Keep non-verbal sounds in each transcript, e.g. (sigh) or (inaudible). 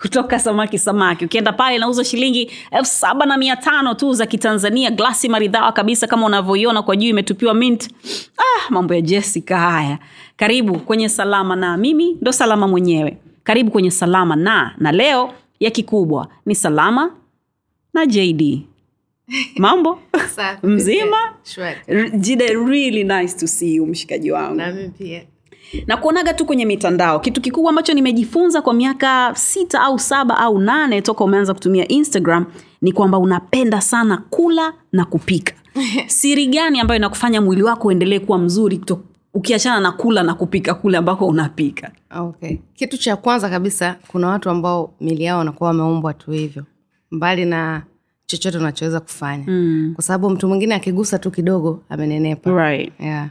kutoka samaki samaki. Ukienda pale inauzwa shilingi elfu saba na mia tano tu za kitanzania. Glasi maridhawa kabisa kama unavyoiona kwa juu imetupiwa mint. Ah, mambo ya jessica haya. Karibu kwenye salama na mimi ndo salama mwenyewe. Karibu kwenye salama na na leo ya kikubwa ni salama na jd mambo? (laughs) Mzima? jide really nice to see you mshikaji wangu. Na mimi pia na kuonaga tu kwenye mitandao kitu kikubwa ambacho nimejifunza kwa miaka sita au saba au nane toka umeanza kutumia instagram ni kwamba unapenda sana kula na kupika (laughs) siri gani ambayo inakufanya mwili wako uendelee kuwa mzuri kuto- ukiachana na kula na kupika kule ambako unapika okay. kitu cha kwanza kabisa kuna watu ambao mili yao wanakuwa wameumbwa tu hivyo mbali na chochote unachoweza kufanya mm. kwa sababu mtu mwingine akigusa tu kidogo amenenepa right. yeah.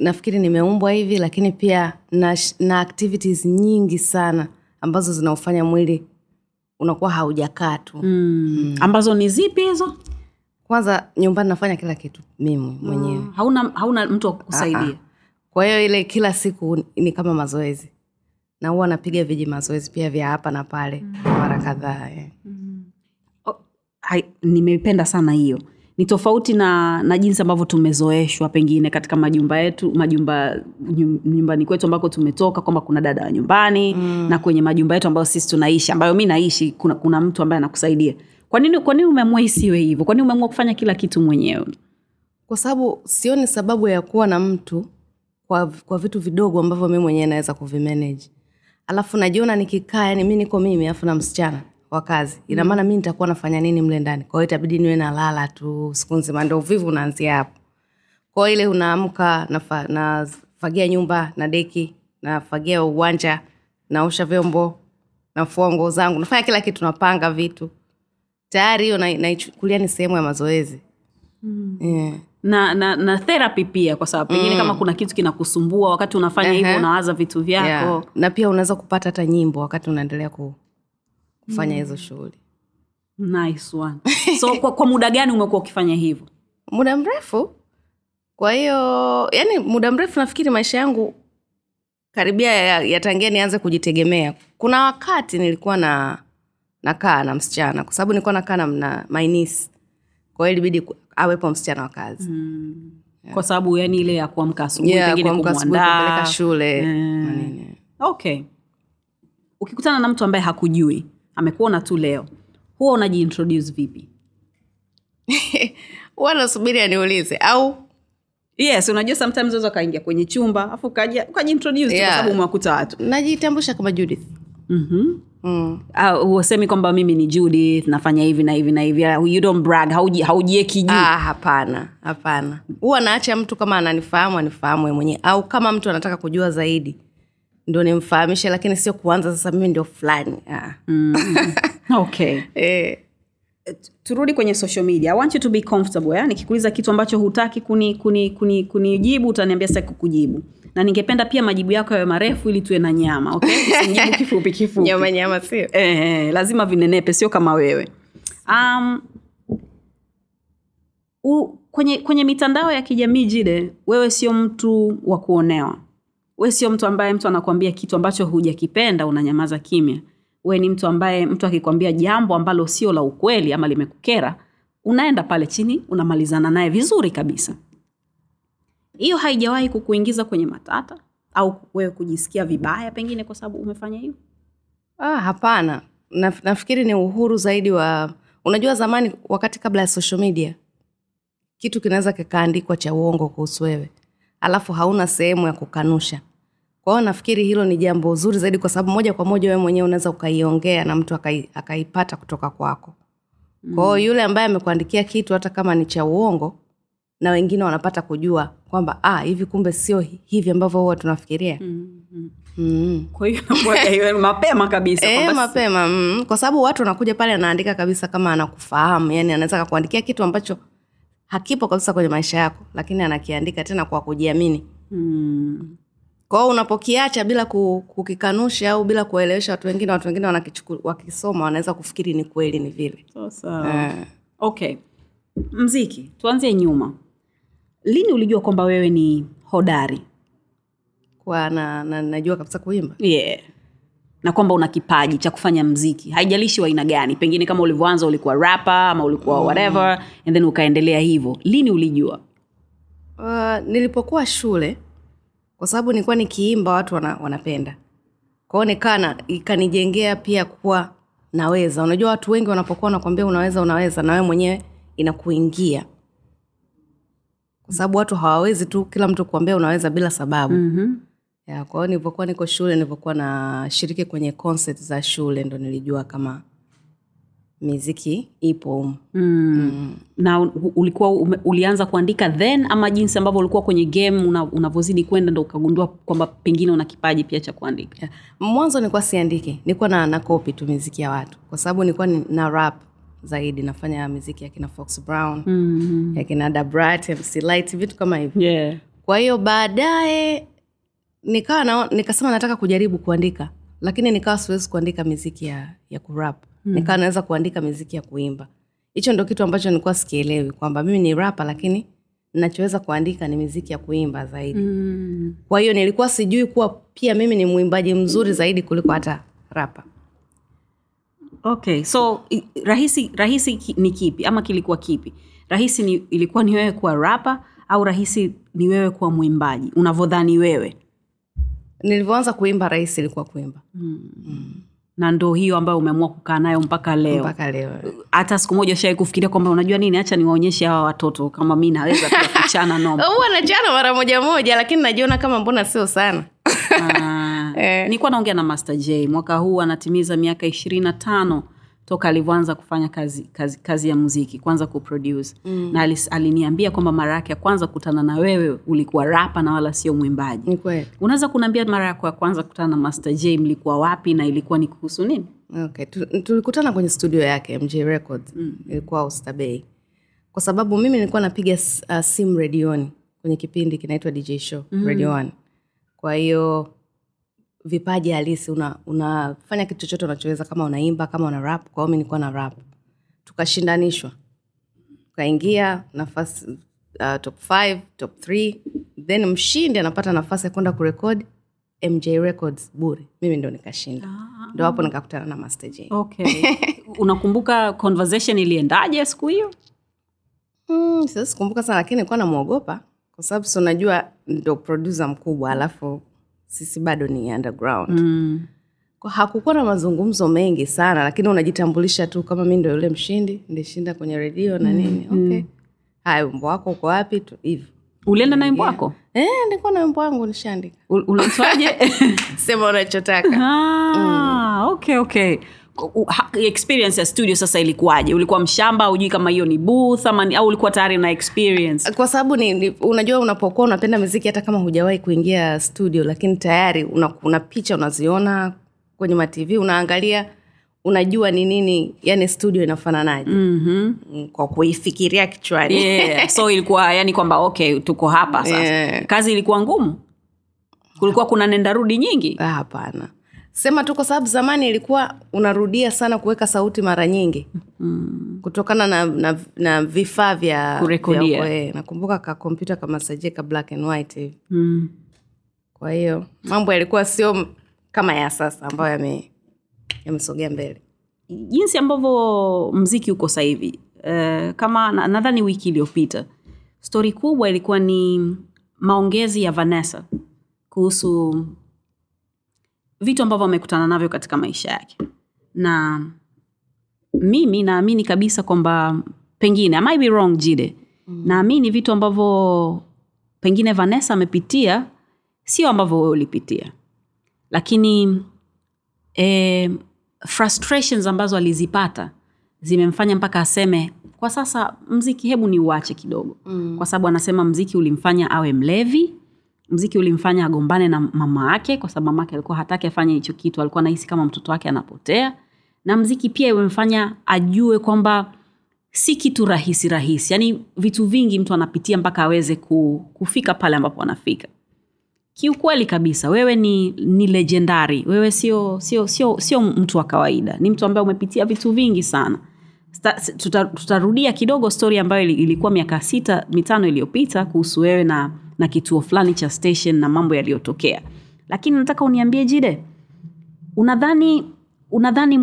Nafikiri nimeumbwa hivi lakini pia na, na activities nyingi sana ambazo zinaufanya mwili unakuwa haujakaa tu. Mm. mm. ambazo ni zipi hizo? Kwanza nyumbani nafanya kila kitu mimi mwenyewe. Hauna, hauna mtu wa kukusaidia? Kwa hiyo ile kila siku ni kama mazoezi. Na huwa napiga viji mazoezi pia vya hapa na pale mara kadhaa eh. Oh, nimependa nimeipenda sana hiyo ni tofauti na na jinsi ambavyo tumezoeshwa pengine katika majumba yetu majumba nyumbani kwetu ambako tumetoka kwamba kuna dada wa nyumbani mm. na kwenye majumba yetu ambayo sisi tunaishi ambayo mi naishi kuna, kuna mtu ambaye anakusaidia. Kwa nini kwa nini umeamua isiwe hivyo? Kwa nini umeamua kufanya kila kitu mwenyewe? Kwa sababu sioni sababu ya kuwa na mtu kwa, kwa vitu vidogo ambavyo mi mwenyewe naweza kuvimanage. Alafu najiona nikikaa yani mi niko mimi alafu na msichana wa kazi ina maana mi nitakuwa nafanya nini mle ndani kwa hiyo itabidi niwe nalala tu siku nzima ndo uvivu unaanzia hapo kwao ile unaamka nafa- nafagia nyumba na deki nafagia uwanja naosha vyombo nafua nguo zangu nafanya kila kitu napanga vitu tayari hiyo na- naichukulia ni sehemu ya mazoezi mm. yeah. na na na therapy pia kwa sababu pengine mm. kama kuna kitu kinakusumbua wakati unafanya hivyo Ehe. unawaza vitu vyako yeah. na pia unaweza kupata hata nyimbo wakati unaendelea ku, kufanya hizo shughuli. Nice one. So kwa, kwa muda gani umekuwa ukifanya hivyo? Muda mrefu. Kwa hiyo yani muda mrefu nafikiri maisha yangu karibia ya- yatangia nianze kujitegemea. Kuna wakati nilikuwa na nakaa na msichana kwa sababu nilikuwa nakaa na, mainis mainisi kwa hiyo ilibidi awepo msichana wa kazi. Mm. kwa sababu yani ile ya kuamka asubuhi yeah, pengine shule. Mm. okay. Ukikutana na mtu ambaye hakujui amekuona tu leo. Huwa unajiintroduce vipi? (laughs) Huwa nasubiri aniulize au? Yes unajua sometimes unaweza ukaingia kwenye chumba afu ukajiintroduce Yeah. kwa sababu umewakuta watu. Najitambulisha kama judith. Mm-hmm. mm. uh, usemi kwamba mimi ni judith nafanya hivi na hivi na hivi. You don't brag haujieki juu. Ah, hapana hapana. Huwa naacha mtu kama ananifahamu anifahamu mwenyewe. Au kama mtu anataka kujua zaidi ndo nimfahamishe lakini sio kuanza sasa mimi ndio fulani. Ah. (laughs) okay. Eh. turudi kwenye social media. I want you to be comfortable ya? nikikuuliza kitu ambacho hutaki kunijibu kuni, kuni, kuni utaniambia sitaki kujibu na ningependa pia majibu yako yawe marefu ili tuwe na nyama okay? (laughs) Kifupi kifupi. Nyama nyama sio? Eh, lazima vinenepe sio kama wewe. Um, u, kwenye, kwenye mitandao ya kijamii jide wewe sio mtu wa kuonewa we sio mtu ambaye mtu anakuambia kitu ambacho hujakipenda unanyamaza kimya. We ni mtu ambaye mtu akikwambia jambo ambalo sio la ukweli ama limekukera unaenda pale chini unamalizana naye vizuri kabisa. Hiyo haijawahi kukuingiza kwenye matata au wewe kujisikia vibaya pengine kwa sababu umefanya hiyo ah, hapana. Na, nafikiri ni uhuru zaidi wa unajua zamani wakati kabla ya social media kitu kinaweza kikaandikwa cha uongo kuhusu wewe. Alafu hauna sehemu ya kukanusha kwa hiyo nafikiri hilo ni jambo zuri zaidi kwa sababu moja kwa moja wewe mwenyewe unaweza ukaiongea na mtu akai, akaipata kutoka kwako. Kwa hiyo yule ambaye amekuandikia kitu hata kama ni cha uongo na wengine wanapata kujua kwamba ah, hivi kumbe sio hivi ambavyo huwa tunafikiria. Mm. kwa inakuwaga hiyo (laughs) mapema kabisa E, mapema mm, kwa sababu watu wanakuja pale anaandika kabisa kama anakufahamu yani anaweza kakuandikia kitu ambacho hakipo kabisa kwenye maisha yako lakini anakiandika tena kwa kujiamini. Mm. Kwa hiyo unapokiacha bila kukikanusha au bila kuwaelewesha watu wengine watu wengine wakisoma wanaweza kufikiri ni kweli ni vile. Sawa. Eh. okay. Mziki tuanzie nyuma. Lini ulijua kwamba wewe ni hodari? Kwa na, na, najua kabisa kuimba. Yeah. na kwamba una kipaji cha kufanya mziki. Haijalishi aina gani. Pengine kama ulivyoanza ulikuwa rapa ama ulikuwa whatever and then ukaendelea hivyo. Lini ulijua? Uh, nilipokuwa shule kwa sababu nilikuwa nikiimba watu wana, wanapenda. Kwao nikaa ikanijengea pia kuwa naweza. Unajua watu wengi wanapokuwa wanakwambia unaweza unaweza na wewe mwenyewe inakuingia. Kwa sababu watu hawawezi tu kila mtu kuambia unaweza bila sababu. Mm-hmm. ya, kwa hiyo nilivyokuwa niko shule nilivyokuwa nashiriki kwenye concert za shule ndo nilijua kama miziki ipo mm. mm. na ulikuwa ume, ulianza kuandika then ama jinsi ambavyo ulikuwa kwenye game una- unavyozidi kwenda ndo ukagundua kwamba pengine una kipaji pia cha kuandika Yeah. mwanzo nilikuwa siandiki nilikuwa na, na kopi tu miziki ya watu kwa sababu nilikuwa ni, na rap zaidi nafanya miziki ya kina fox brown mm-hmm. ya kina dabrat mc light vitu kama hivyo yeah. kwa hiyo baadaye nikawa na, nikasema nataka kujaribu kuandika lakini nikawa siwezi kuandika miziki ya, ya kurap mm. nikawa naweza kuandika miziki ya kuimba. Hicho ndo kitu ambacho nilikuwa sikielewi kwamba mimi ni rapa lakini nachoweza kuandika ni miziki ya kuimba zaidi. Mm. kwa hiyo nilikuwa sijui kuwa pia mimi ni mwimbaji mzuri zaidi kuliko hata rapa okay so rahisi rahisi ni kipi ama kilikuwa kipi? Rahisi ni, ilikuwa ni wewe kuwa rapa au rahisi ni wewe kuwa mwimbaji unavyodhani wewe? Nilivyoanza kuimba rahisi ilikuwa kuimba na ndo hiyo ambayo umeamua kukaa nayo mpaka leo. Mpaka leo. Hata siku moja ushawai kufikiria kwamba unajua nini hacha niwaonyeshe hawa watoto kama mi naweza pia (laughs) kuchana noma huwa nachana mara moja moja lakini najiona kama mbona sio sana. Ah, (laughs) nilikuwa naongea na master j. Mwaka huu anatimiza miaka ishirini na tano toka alivyoanza kufanya kazi, kazi, kazi ya muziki kwanza kuproduce mm. na alis, aliniambia kwamba mara yake ya kwanza kukutana na wewe ulikuwa rapa na wala sio mwimbaji unaweza kunaambia mara yako ya kwanza kukutana na master j mlikuwa wapi na ilikuwa ni kuhusu nini okay. Tulikutana kwenye studio yake mj Record mm. ilikuwa ustabei kwa sababu mimi nilikuwa napiga uh, simu redioni kwenye kipindi kinaitwa dj show mm. radio one kwa hiyo vipaji halisi una- unafanya kitu chochote unachoweza kama unaimba kama una rap. Kwa hiyo mi nilikuwa na rap. Tukashindanishwa. Tukaingia nafasi uh, top 5 top 3 then mshindi anapata nafasi ya kwenda kurekodi mj records bure. Mimi ndo nikashinda. Ndo hapo nikakutana na master j. Okay. Unakumbuka conversation iliendaje siku hiyo? Mm, siwezi kumbuka sana lakini nilikuwa namwogopa. Kwa sababu si unajua ndo produsa mkubwa alafu sisi bado ni underground. Mm. Kwa hakukuwa na mazungumzo mengi sana lakini unajitambulisha tu kama mi ndo yule mshindi nilishinda kwenye redio na nini. okay. Haya wimbo wako uko wapi? Tu hivi. Ulienda na wimbo wako? Eh, nilikuwa na wimbo wangu nishaandika U- (laughs) sema unachotaka. (laughs) Ah, okay okay. ha- experience ya studio sasa ilikuwaje ulikuwa mshamba ujui kama hiyo ni booth ama ni- au ulikuwa tayari na experience kwa sababu ni, ni, unajua unapokuwa unapenda muziki hata kama hujawahi kuingia studio lakini tayari una, una picha unaziona kwenye matv unaangalia unajua ni nini yani studio inafananaje mm-hmm. mm. kwa kuifikiria kichwani yeah. (laughs) so ilikuwa yani kwamba okay tuko hapa sasa Yeah. kazi ilikuwa ngumu kulikuwa kuna nenda rudi nyingi Ah, hapana sema tu kwa sababu zamani ilikuwa unarudia sana kuweka sauti mara nyingi mm. kutokana na, na, na vifaa vya Kurekodia. eh, nakumbuka ka kompyuta kama saje ka black and white hivi mm. kwa hiyo mambo yalikuwa sio kama ya sasa ambayo yame- yamesogea mbele jinsi ambavyo mziki uko sahivi uh, kama na- nadhani wiki iliyopita stori kubwa ilikuwa ni maongezi ya vanessa kuhusu vitu ambavyo amekutana navyo katika maisha yake na mimi naamini kabisa kwamba pengine I might be wrong jide mm. naamini vitu ambavyo pengine vanessa amepitia sio ambavyo wewe ulipitia lakini eh, frustrations ambazo alizipata zimemfanya mpaka aseme kwa sasa mziki hebu ni uache kidogo mm. kwa sababu anasema mziki ulimfanya awe mlevi mziki ulimfanya agombane na mama yake kwa sababu mama yake alikuwa hataki afanye hicho kitu alikuwa anahisi kama mtoto wake anapotea. Na mziki pia imemfanya ajue kwamba si kitu rahisi rahisi. Yaani vitu vingi mtu anapitia mpaka aweze ku, kufika pale ambapo anafika. Kiukweli kabisa wewe ni ni legendari wewe sio sio sio sio mtu wa kawaida. Ni mtu ambaye umepitia vitu vingi sana. Tutarudia tuta- kidogo stori ambayo ili- ilikuwa miaka sita mitano iliyopita kuhusu wewe na na kituo fulani cha station na mambo yaliyotokea. Lakini nataka uniambie jide unadhani unadhani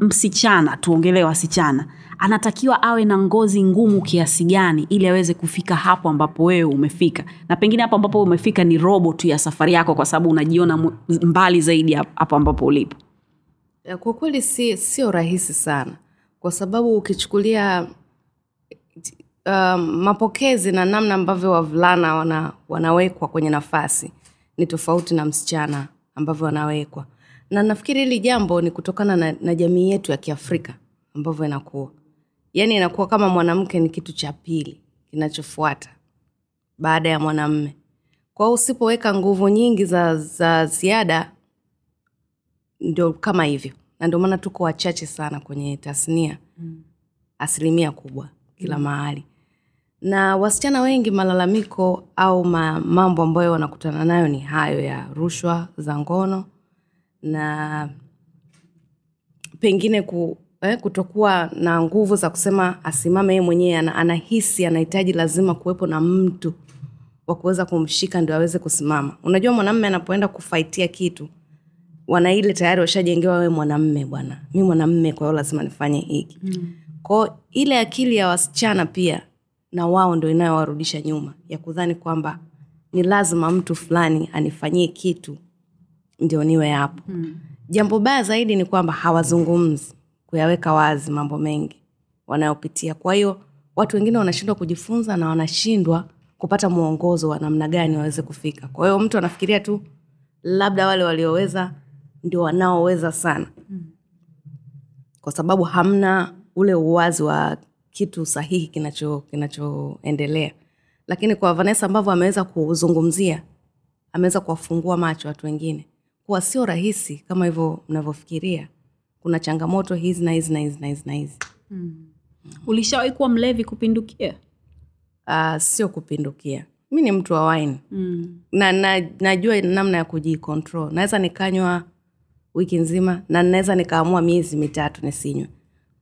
msichana tuongelee wasichana anatakiwa awe na ngozi ngumu kiasi gani ili aweze kufika hapo ambapo wewe umefika? Na pengine hapo ambapo umefika ni robo tu ya safari yako kwa sababu unajiona mbali zaidi hapo ambapo ulipo. Kwa kweli si sio rahisi sana. Kwa sababu ukichukulia um, mapokezi na namna ambavyo wavulana wana, wanawekwa kwenye nafasi. Ni tofauti na msichana ambavyo wanawekwa. Na nafikiri hili jambo ni kutokana na, na jamii yetu ya kiafrika ambavyo inakuwa. Yaani inakuwa kama mwanamke ni kitu cha pili kinachofuata baada ya mwanamme. Kwao usipoweka nguvu nyingi za, za ziada ndio kama hivyo. Na ndio maana tuko wachache sana kwenye tasnia. Mm. asilimia kubwa kila mm. mahali na wasichana wengi malalamiko au ma, mambo ambayo wanakutana nayo ni hayo ya rushwa za ngono na pengine ku, eh, kutokuwa na nguvu za kusema asimame yeye mwenyewe ana, anahisi anahitaji lazima kuwepo na mtu wa kuweza kumshika ndio aweze kusimama. Unajua mwanamme anapoenda kufaitia kitu wana ile tayari washajengewa wewe mwanamme bwana. Mi mwanamme kwa hiyo lazima nifanye hiki. Mm. kwao ile akili ya wasichana pia na wao ndo inayowarudisha nyuma ya kudhani kwamba ni lazima mtu fulani anifanyie kitu ndio niwe hapo. Mm. jambo baya zaidi ni kwamba hawazungumzi kuyaweka wazi mambo mengi wanayopitia. Kwa hiyo watu wengine wanashindwa kujifunza na wanashindwa kupata mwongozo wa namna gani waweze kufika. Kwa hiyo mtu anafikiria tu labda wale walioweza ndio wanaoweza sana. Kwa sababu hamna ule uwazi wa kitu sahihi kinacho kinachoendelea. Lakini kwa vanessa ambavyo ameweza kuzungumzia ameweza kuwafungua macho watu wengine kuwa sio rahisi kama hivyo mnavyofikiria. Kuna changamoto hizi na hizi na hizi na hizi na hizi. Ulishawahi kuwa mlevi kupindukia? Uh, sio kupindukia. Mi ni mtu wa wine. Mm. na, na najua namna ya kujicontrol. Naweza nikanywa wiki nzima na naweza nikaamua miezi mitatu nisinywe.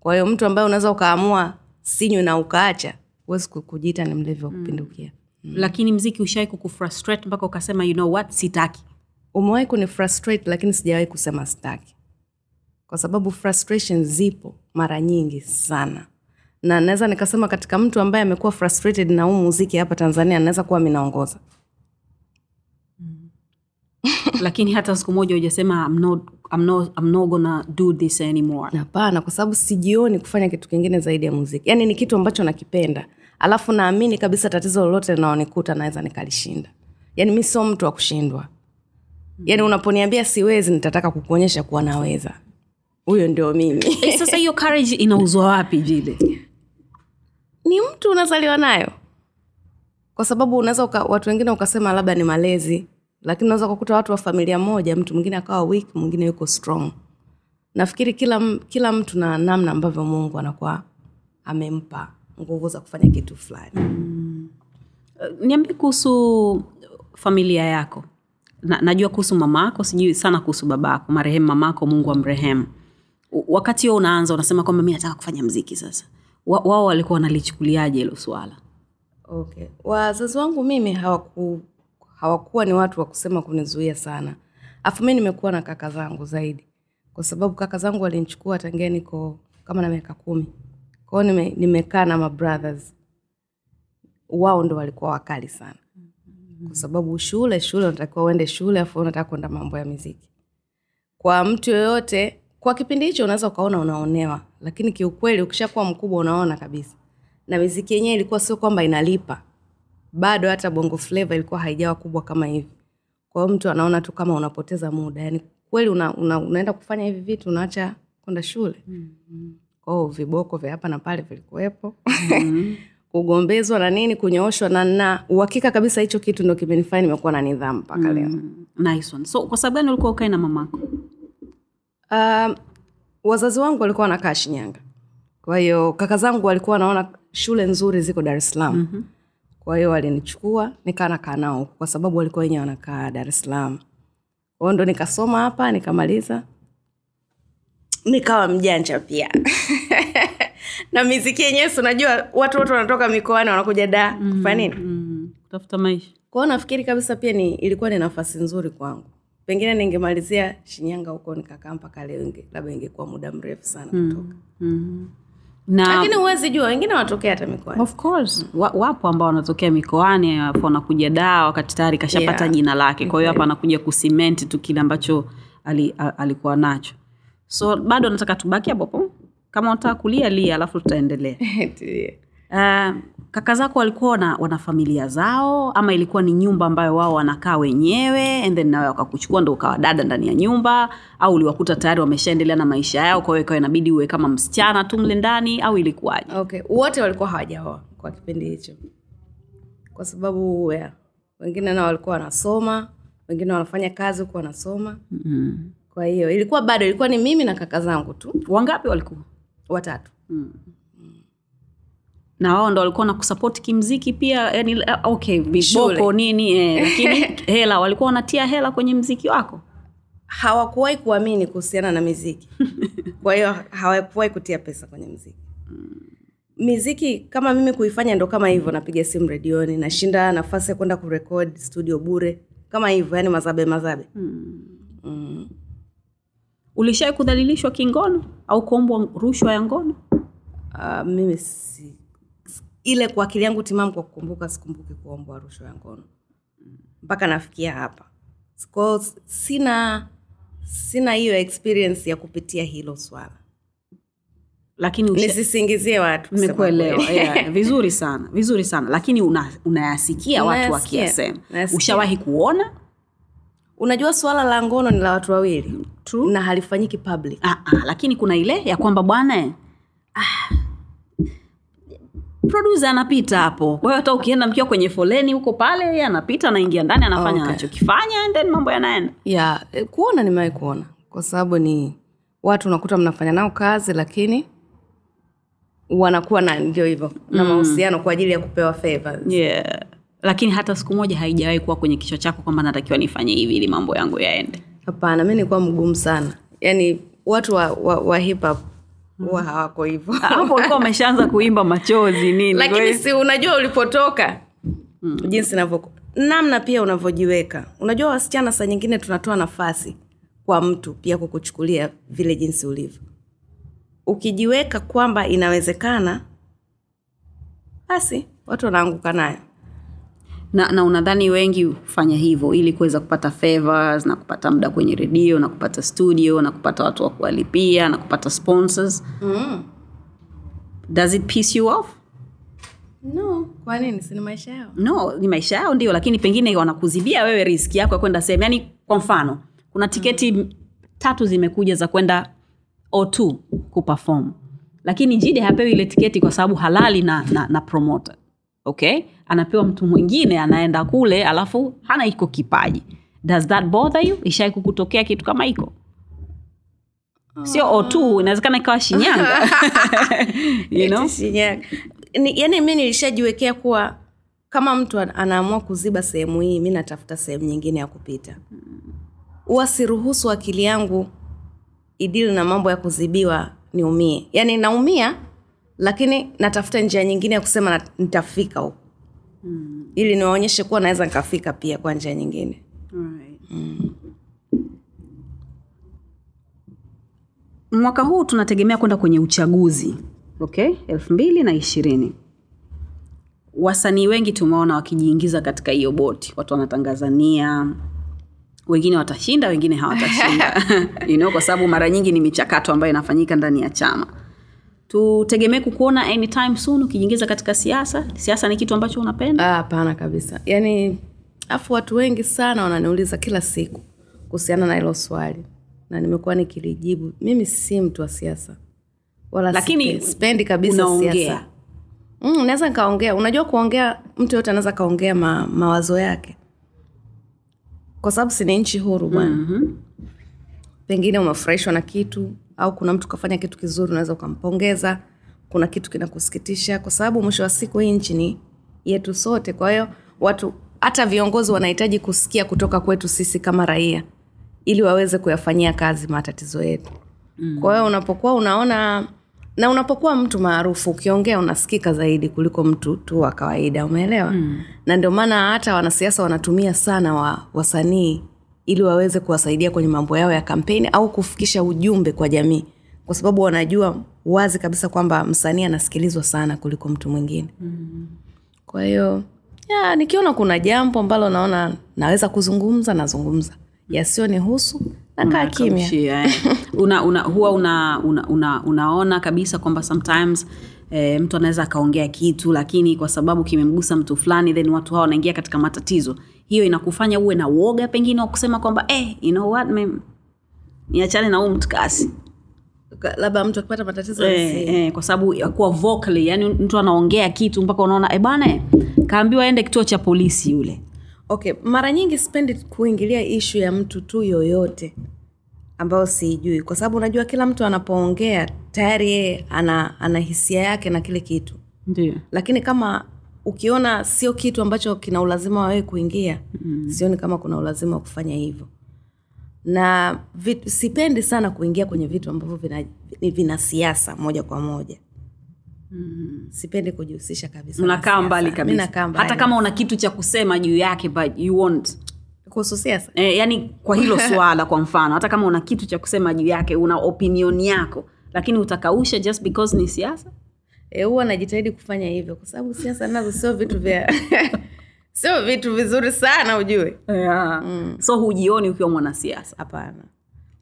Kwa hiyo mtu ambaye unaweza ukaamua sinywe na ukaacha huwezi ku- kujiita ni mlevi wa kupindukia mm. lakini mziki ushawai kukufrustrate mpaka ukasema you know what? Sitaki. Umewahi kunifrustrate lakini sijawahi kusema sitaki. Kwa sababu frustration zipo mara nyingi sana. Na naweza nikasema katika mtu ambaye amekuwa frustrated na huu muziki hapa tanzania naweza kuwa mi naongoza (laughs) lakini hata siku moja ujasema I'm not, I'm not, I'm not gonna do this anymore. Hapana kwa sababu sijioni kufanya kitu kingine zaidi ya muziki. Yaani ni kitu ambacho nakipenda. Alafu naamini kabisa tatizo lolote linaonikuta naweza nikalishinda. Yaani mi sio mtu wa kushindwa. Yaani unaponiambia siwezi nitataka kukuonyesha kuwa naweza. Huyo ndio mimi. (laughs) Eh, sasa hiyo courage inauzwa wapi vile ni mtu unazaliwa nayo. Kwa sababu unaweza watu wengine ukasema labda ni malezi lakini unaweza kukuta watu wa familia moja mtu mwingine akawa weak mwingine yuko strong. Nafikiri kila, kila mtu na namna ambavyo mungu anakuwa amempa nguvu za kufanya kitu fulani. Niambie kuhusu familia yako. Na, najua kuhusu mama yako sijui sana kuhusu baba yako marehemu mama yako mungu amrehemu wakati huo unaanza unasema kwamba mi nataka kufanya mziki sasa. Wao walikuwa wanalichukuliaje hilo swala? Okay. Wazazi wangu mimi hawaku, hawakuwa ni watu wa kusema kunizuia sana. Afu mi nimekuwa na kaka zangu zaidi. Kwa sababu kaka zangu walinichukua tangia niko kama na miaka kumi. Kwao nime, nimekaa na mabrothers wao ndo walikuwa wakali sana. Kwa sababu shule shule unatakiwa uende shule afu unataka kwenda mambo ya miziki kwa mtu yoyote kwa kipindi hicho unaweza ukaona unaonewa. Lakini kiukweli ukishakuwa mkubwa unaona kabisa. Na miziki yenyewe ilikuwa sio kwamba inalipa bado hata bongo flava ilikuwa haijawa kubwa kama hivi. Kwa hiyo mtu anaona tu kama unapoteza muda. Yani kweli una, una, unaenda kufanya hivi vitu unaacha kwenda shule. Kwa hiyo viboko vya hapa na pale vilikuwepo. (laughs) Kugombezwa na nini kunyooshwa na na uhakika kabisa hicho kitu ndo kimenifanya nimekuwa na nidhamu mpaka leo. Nice one. so kwa sababu gani ulikuwa ukae na mamako? Um, wazazi wangu walikuwa wanakaa Shinyanga, kwa hiyo kaka zangu walikuwa wanaona shule nzuri ziko Dar es Salaam. Mm-hmm. Kwa hiyo walinichukua nikaa nakaa nao huku, kwa sababu walikuwa wenyewe wanakaa Dar es Salaam. Kwa hiyo ndo nikasoma hapa nikamaliza, nikawa mjanja pia. (laughs) Na miziki yenyewe, unajua watu wote wanatoka mikoani wanakuja da kufanya nini? Mm, kutafuta maisha. Kwa hiyo nafikiri kabisa pia ni ilikuwa ni nafasi nzuri kwangu. Pengine ningemalizia shinyanga huko nikakaa mpaka leo labda ingekuwa muda mrefu sana kutoka na lakini huwezi jua wengine wanatokea hata mikoani. Of course. Wa, wapo ambao wanatokea mikoani alafu wanakuja daa wakati tayari kashapata Yeah. jina lake. Kwa hiyo hapa anakuja kusimenti tu kile ambacho ali, alikuwa nacho. So bado nataka tubaki hapo hapo. Kama unataka kulia lia alafu tutaendelea. (laughs) Uh, kaka zako walikuwa wana, wana familia zao ama ilikuwa ni nyumba ambayo wao wanakaa wenyewe and then nawe wakakuchukua ndo ukawa dada ndani ya nyumba au uliwakuta tayari wameshaendelea na maisha yao kwa hiyo ikawa inabidi uwe kama msichana tu mle ndani au ilikuwaje? Okay wote walikuwa hawajaoa kwa kipindi hicho. Kwa sababu yeah, wengine nao walikuwa wanasoma wengine wanafanya kazi huku wanasoma. Mm. kwa hiyo ilikuwa bado ilikuwa ni mimi na kaka zangu tu. Wangapi walikuwa? Watatu na wao ndo walikuwa na kusapoti kimziki pia yani, okay viboko nini eh, (laughs) lakini hela walikuwa wanatia hela kwenye mziki wako? Hawakuwahi kuamini kuhusiana na miziki. (laughs) Kwa hiyo hawakuwahi kutia pesa kwenye mziki. Miziki kama mimi kuifanya ndo kama hivyo napiga simu redioni nashinda nafasi ya kwenda kurekod studio bure. Kama hivyo yani mazabe mazabe. Mm. ulishawai kudhalilishwa kingono au kuombwa rushwa ya ngono? Uh, mimi si, ile kwa akili yangu timamu kwa kukumbuka sikumbuki kuombwa rushwa ya ngono. Mpaka nafikia hapa. Kwao sina sina hiyo experience ya kupitia hilo swala. Lakini usha- nisisingizie watu nimekuelewa. yeah, vizuri sana vizuri sana. Lakini una, unayasikia watu wakiasema wakiyasema. ushawahi kuona? Unajua swala la ngono ni la watu wawili True. na halifanyiki public. Ah, ah, lakini kuna ile ya kwamba bwana ah, producer anapita hapo kwa hiyo hata ukienda mkiwa kwenye foleni huko pale yeye anapita anaingia ndani anafanya Okay. anachokifanya and then mambo yanaenda ya eh, kuona nimewahi kuona kwa sababu ni watu unakuta mnafanya nao kazi lakini wanakuwa na ndio hivyo na mahusiano kwa ajili ya kupewa favors. yeah. lakini hata siku moja haijawahi kuwa kwenye kichwa chako kwamba natakiwa nifanye hivi ili mambo yangu yaende hapana mi nilikuwa mgumu sana yaani watu wa, wa, wa hip hop huwa hawako hivyo. (laughs) Hapo ulikuwa umeshaanza kuimba machozi nini? Lakini si unajua ulipotoka mm. jinsi navyo namna pia unavyojiweka. Unajua wasichana saa nyingine tunatoa nafasi kwa mtu pia kukuchukulia vile jinsi ulivyo. Ukijiweka kwamba inawezekana basi watu wanaanguka nayo na, na unadhani wengi hufanya hivyo ili kuweza kupata favors na kupata muda kwenye redio na kupata studio na kupata watu wa kuwalipia na kupata sponsors? Mm. does it piss you off? No. Kwa nini? Sini maisha yao? No ni maisha yao ndio lakini pengine wanakuzibia wewe riski yako ya kwenda sehemu. Yaani kwa mfano kuna tiketi mm. tatu zimekuja za kwenda o2 kuperform. Lakini jide hapewi ile tiketi kwa sababu halali na, na, na promoter okay? Anapewa mtu mwingine anaenda kule alafu hana iko kipaji. Does that bother you? Ishai kukutokea kitu kama hiko sio o2 inawezekana ikawa shinyanga. (laughs) (laughs) You know? Shinyanga. Yaani mi nilishajiwekea kuwa kama mtu anaamua kuziba sehemu hii mi natafuta sehemu nyingine ya kupita. Huwa siruhusu akili yangu idili na mambo ya kuzibiwa niumie. Yaani naumia lakini natafuta njia nyingine ya kusema na, nitafika huko. Mm. ili niwaonyeshe kuwa naweza nikafika pia kwa njia nyingine. Mm. mwaka huu tunategemea kwenda kwenye uchaguzi okay? Elfu mbili na ishirini. Wasanii wengi tumeona wakijiingiza katika hiyo boti. Watu wanatangazania wengine watashinda wengine hawatashinda (laughs) you know, kwa sababu mara nyingi ni michakato ambayo inafanyika ndani ya chama tutegemee kukuona anytime soon ukijiingiza katika siasa. Siasa ni kitu ambacho unapenda. Ah, hapana kabisa. Yaani afu watu wengi sana wananiuliza kila siku kuhusiana na hilo swali. Na nimekuwa nikilijibu mimi si mtu wa siasa. Wala Lakini spendi kabisa siasa. mm, naweza nikaongea. Unajua kuongea mtu yote anaweza kaongea ma, mawazo yake. Kwa sababu si ni nchi huru bwana. Mhm. pengine umefurahishwa na kitu au kuna mtu kafanya kitu kizuri unaweza ukampongeza kuna kitu kinakusikitisha kwa sababu mwisho wa siku hii nchi ni yetu sote kwa hiyo watu hata viongozi wanahitaji kusikia kutoka kwetu sisi kama raia ili waweze kuyafanyia kazi matatizo yetu mm. kwa hiyo unapokuwa unaona na unapokuwa mtu maarufu ukiongea unasikika zaidi kuliko mtu tu wa kawaida umeelewa mm. na ndio maana hata wanasiasa wanatumia sana wa, wasanii ili waweze kuwasaidia kwenye mambo yao ya kampeni au kufikisha ujumbe kwa jamii. Kwa sababu wanajua wazi kabisa kwamba msanii anasikilizwa sana kuliko mtu mwingine. Mm. kwa hiyo ya, nikiona kuna jambo ambalo naona naweza kuzungumza nazungumza. Yasiyonihusu nakaa kimya. eh. (laughs) una, una, huwa una, una, una, unaona kabisa kwamba sometimes E, mtu anaweza akaongea kitu lakini kwa sababu kimemgusa mtu fulani then watu hao wanaingia katika matatizo hiyo inakufanya uwe na uoga pengine wa kusema kwamba eh, you know what, mem, niachane na huu mtu kasi. Labda mtu akipata matatizo eh, eh, kwa sababu kuwa vocally yani mtu anaongea kitu mpaka unaona eh, bana kaambiwa aende kituo cha polisi yule. Okay mara nyingi sipendi kuingilia ishu ya mtu tu yoyote ambayo siijui. Kwa sababu unajua kila mtu anapoongea tayari yeye ana, ana hisia yake na kile kitu. Ndio. Lakini kama ukiona sio kitu ambacho kina ulazima wawewe kuingia mm. sioni kama kuna ulazima wa kufanya hivyo na vit, sipendi sana kuingia kwenye vitu ambavyo vina, vina siasa moja kwa moja mm. sipendi kujihusisha kabisa unakaa mbali. Kabisa mbali. hata kama una kitu cha kusema juu yake but you won't kuhusu siasa e, yani kwa hilo swala kwa mfano hata kama una kitu cha kusema juu yake una opinion yako lakini utakausha just because ni siasa Eh, huwa najitahidi kufanya hivyo kwa sababu siasa nazo sio vitu vya (laughs) sio vitu vizuri sana ujue yeah. mm. so hujioni ukiwa mwanasiasa? Hapana.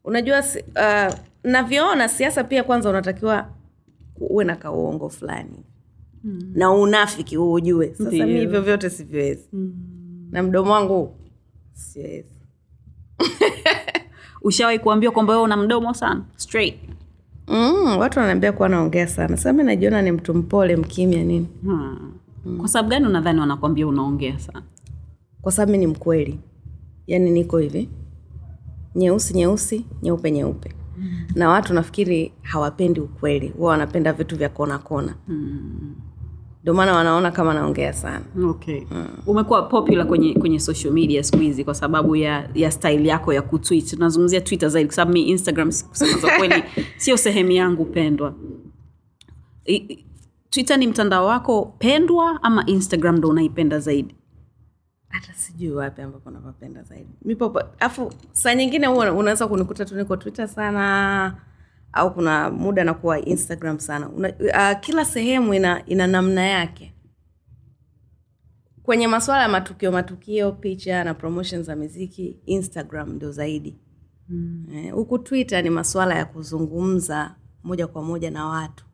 Unajua uh, navyoona siasa pia kwanza unatakiwa uwe na kauongo fulani. Mm. na unafiki huu ujue sasa mi hivyo vyote siviwezi. Mm. na mdomo wangu siwezi. (laughs) Ushawahi kuambiwa kwamba wewe una mdomo sana? Straight mm, watu wananiambia kuwa naongea sana. Sasa mimi najiona ni mtu mpole mkimya nini? Hmm. kwa sababu gani unadhani wanakwambia unaongea sana? Kwa sababu mi ni mkweli. Yaani niko hivi. Nyeusi nyeusi nyeupe nyeupe. Mm. na watu nafikiri hawapendi ukweli. Huwa wanapenda vitu vya kona kona ndio maana wanaona kama naongea sana. Okay. mm. umekuwa popular kwenye kwenye social media siku hizi kwa sababu ya ya style yako ya kutwit tunazungumzia twitter zaidi kwa sababu mi instagram kusema kweli (laughs) sio sehemu yangu pendwa. I, twitter ni mtandao wako pendwa ama instagram ndo unaipenda zaidi? Hata sijui wapi ambapo napapenda zaidi. Mipopo afu saa nyingine huwa unaweza kunikuta tu niko twitter sana au kuna muda nakuwa instagram sana. Una, uh, kila sehemu ina, ina namna yake. Kwenye masuala ya matukio matukio picha na promotion za miziki instagram ndio zaidi. Eh, huku mm. twitter ni masuala ya kuzungumza moja kwa moja na watu.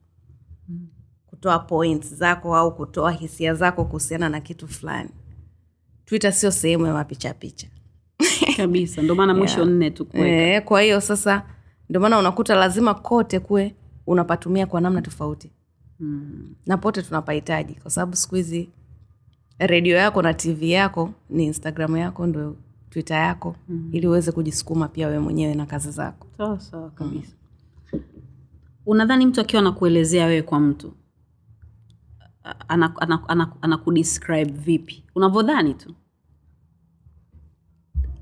Mm. kutoa points zako au kutoa hisia zako kuhusiana na kitu fulani. Twitter sio sehemu ya mapichapicha kabisa. Ndio maana mwisho (laughs) nne tu kuweka. E, kwa hiyo sasa ndio maana unakuta lazima kote kuwe unapatumia kwa namna tofauti. Hmm. na pote tunapahitaji kwa sababu siku hizi redio yako na tv yako ni instagram yako ndo twitter yako mm. ili uweze kujisukuma pia wewe mwenyewe na kazi zako. Sawa sawa kabisa. Unadhani mtu akiwa anakuelezea wewe kwa mtu anakudescribe ana, ana, ana vipi? Unavyodhani tu.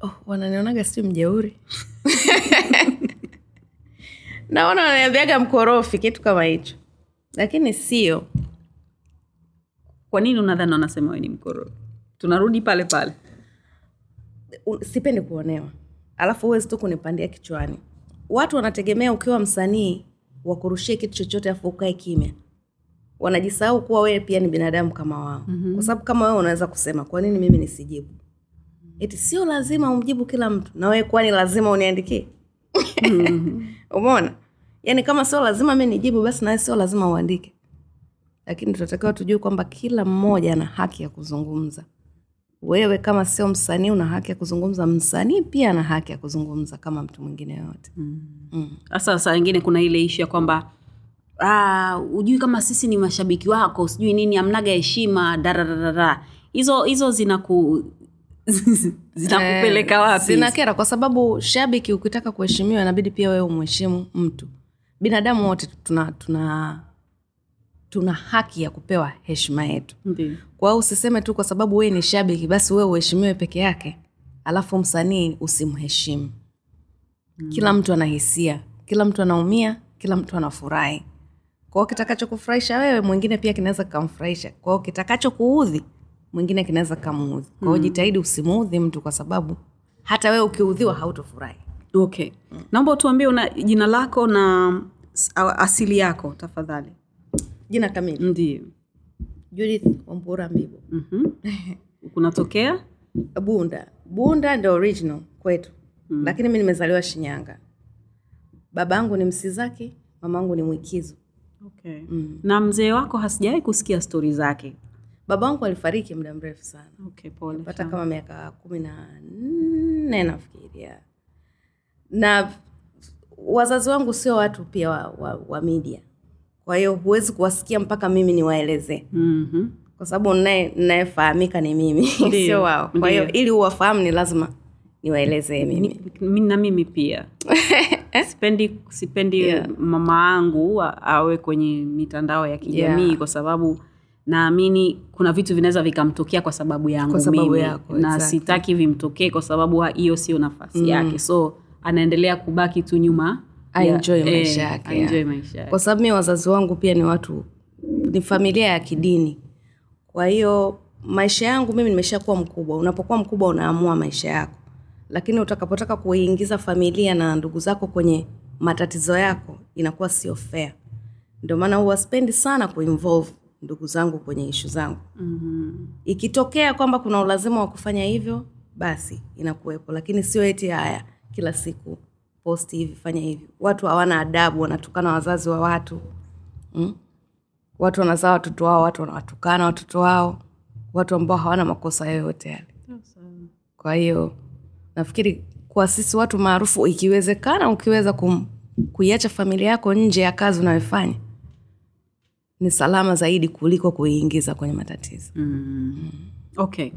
Oh, wananionaga sio mjeuri (laughs) naona wananiambiaga mkorofi kitu kama hicho. Lakini sio. Kwa nini unadhani wanasema ni mkorofi? Tunarudi pale pale. Sipendi kuonewa. Alafu huwezi tu kunipandia kichwani. Watu wanategemea ukiwa msanii wakurushie kitu chochote afu ukae kimya. Wanajisahau kuwa wewe pia ni binadamu kama wao. Mm-hmm. kwa sababu kama wewe unaweza kusema kwa nini mimi nisijibu? Eti sio lazima umjibu kila mtu. Na wewe kwani lazima uniandikie (laughs) umeona? Yaani kama sio lazima mi nijibu basi nawe sio lazima uandike. Lakini tunatakiwa tujue kwamba kila mmoja ana haki ya kuzungumza. Wewe kama sio msanii una haki ya kuzungumza. Msanii pia ana haki ya kuzungumza kama mtu mwingine yoyote. Sasa saa ingine kuna ile ishu ya kwamba hujui kama sisi ni mashabiki wako sijui nini amnaga heshima dararara hizo hizo zinaku (laughs) zinakupeleka wapi? zinakera kwa sababu shabiki ukitaka kuheshimiwa inabidi pia wewe umheshimu mtu. Binadamu wote tuna tuna tuna haki ya kupewa heshima yetu. Kwa hiyo usiseme tu kwa sababu wewe ni shabiki basi wewe uheshimiwe peke yake alafu msanii usimheshimu. Kila mtu ana hisia kila mtu anaumia kila mtu anafurahi. Kwao kitakachokufurahisha wewe mwingine pia kinaweza kikamfurahisha. Kwao kitakachokuudhi mwingine kinaweza kamuudhi. Kwa hiyo jitahidi usimuudhi mtu kwa sababu hata wewe ukiudhiwa hautofurahi. Okay. Naomba utuambie una jina lako na asili yako tafadhali. Jina kamili. Ndio judith wambura mbibo. Mm-hmm. (laughs) kunatokea? Bunda. Bunda ndio original kwetu. Mm. lakini mi nimezaliwa shinyanga. Baba yangu ni msizaki mama yangu ni mwikizo okay. mm. na mzee wako hasijawahi kusikia stori zake baba wangu alifariki muda mrefu sana. Okay, pole pata kama miaka kumi na nne nafikiria. Na wazazi wangu sio watu pia wa, wa, wa media. Kwa hiyo huwezi kuwasikia mpaka mimi niwaelezee mm-hmm. kwa sababu nnayefahamika ni mimi. (laughs) Sio wao. Kwa hiyo ili uwafahamu ni lazima niwaelezee mimi. Mi- na mimi pia. (laughs) Sipendi sipendi yeah. mama yangu awe kwenye mitandao ya kijamii Yeah. kwa sababu naamini kuna vitu vinaweza vikamtokea kwa sababu yangu Kwa sababu mimi. yako, na exactly. sitaki vimtokee kwa sababu hiyo sio nafasi yake. So anaendelea kubaki tu nyuma Aenjoy yeah, maisha eh, yake, aenjoy yeah. maisha yake. Kwa sababu mi wazazi wangu pia ni watu ni familia ya kidini. Kwa hiyo maisha yangu mimi nimeshakuwa mkubwa. Unapokuwa mkubwa unaamua maisha yako. Lakini utakapotaka kuingiza familia na ndugu zako kwenye matatizo yako inakuwa sio fair. Ndio maana huwa spendi sana kuinvolve ndugu zangu kwenye ishu zangu. Mm-hmm. ikitokea kwamba kuna ulazima wa kufanya hivyo basi inakuwepo lakini sio eti haya kila siku posti hivi fanya hivi. Watu hawana adabu wanatukana wazazi wa watu. Mm? watu wanazaa watoto wao watu wanawatukana watoto wao. Watu ambao hawana makosa yoyote yale. Kwa hiyo nafikiri kwa sisi watu maarufu ikiwezekana ukiweza kum, kuiacha familia yako nje ya kazi unayofanya ni salama zaidi kuliko kuiingiza kwenye matatizo. Okay.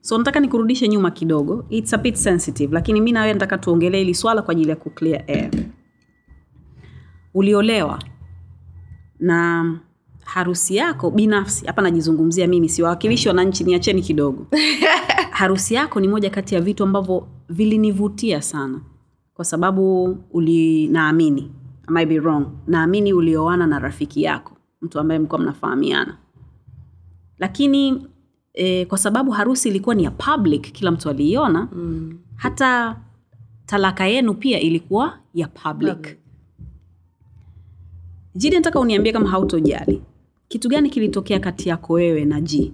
So nataka nikurudishe nyuma kidogo. Its a bit sensitive lakini mi nawe nataka tuongelee hili swala kwa ajili ya kuclear air. Uliolewa na harusi yako binafsi hapa najizungumzia mimi siwawakilishi wananchi niacheni kidogo. (laughs) Harusi yako ni moja kati ya vitu ambavyo vilinivutia sana kwa sababu uli naamini I might be wrong naamini ulioana na rafiki yako mtu ambaye mlikuwa mnafahamiana. Lakini e, kwa sababu harusi ilikuwa ni ya public kila mtu aliiona mm. hata talaka yenu pia ilikuwa ya public, public. jidi nataka uniambie kama hautojali. Kitu gani kilitokea kati yako wewe na ji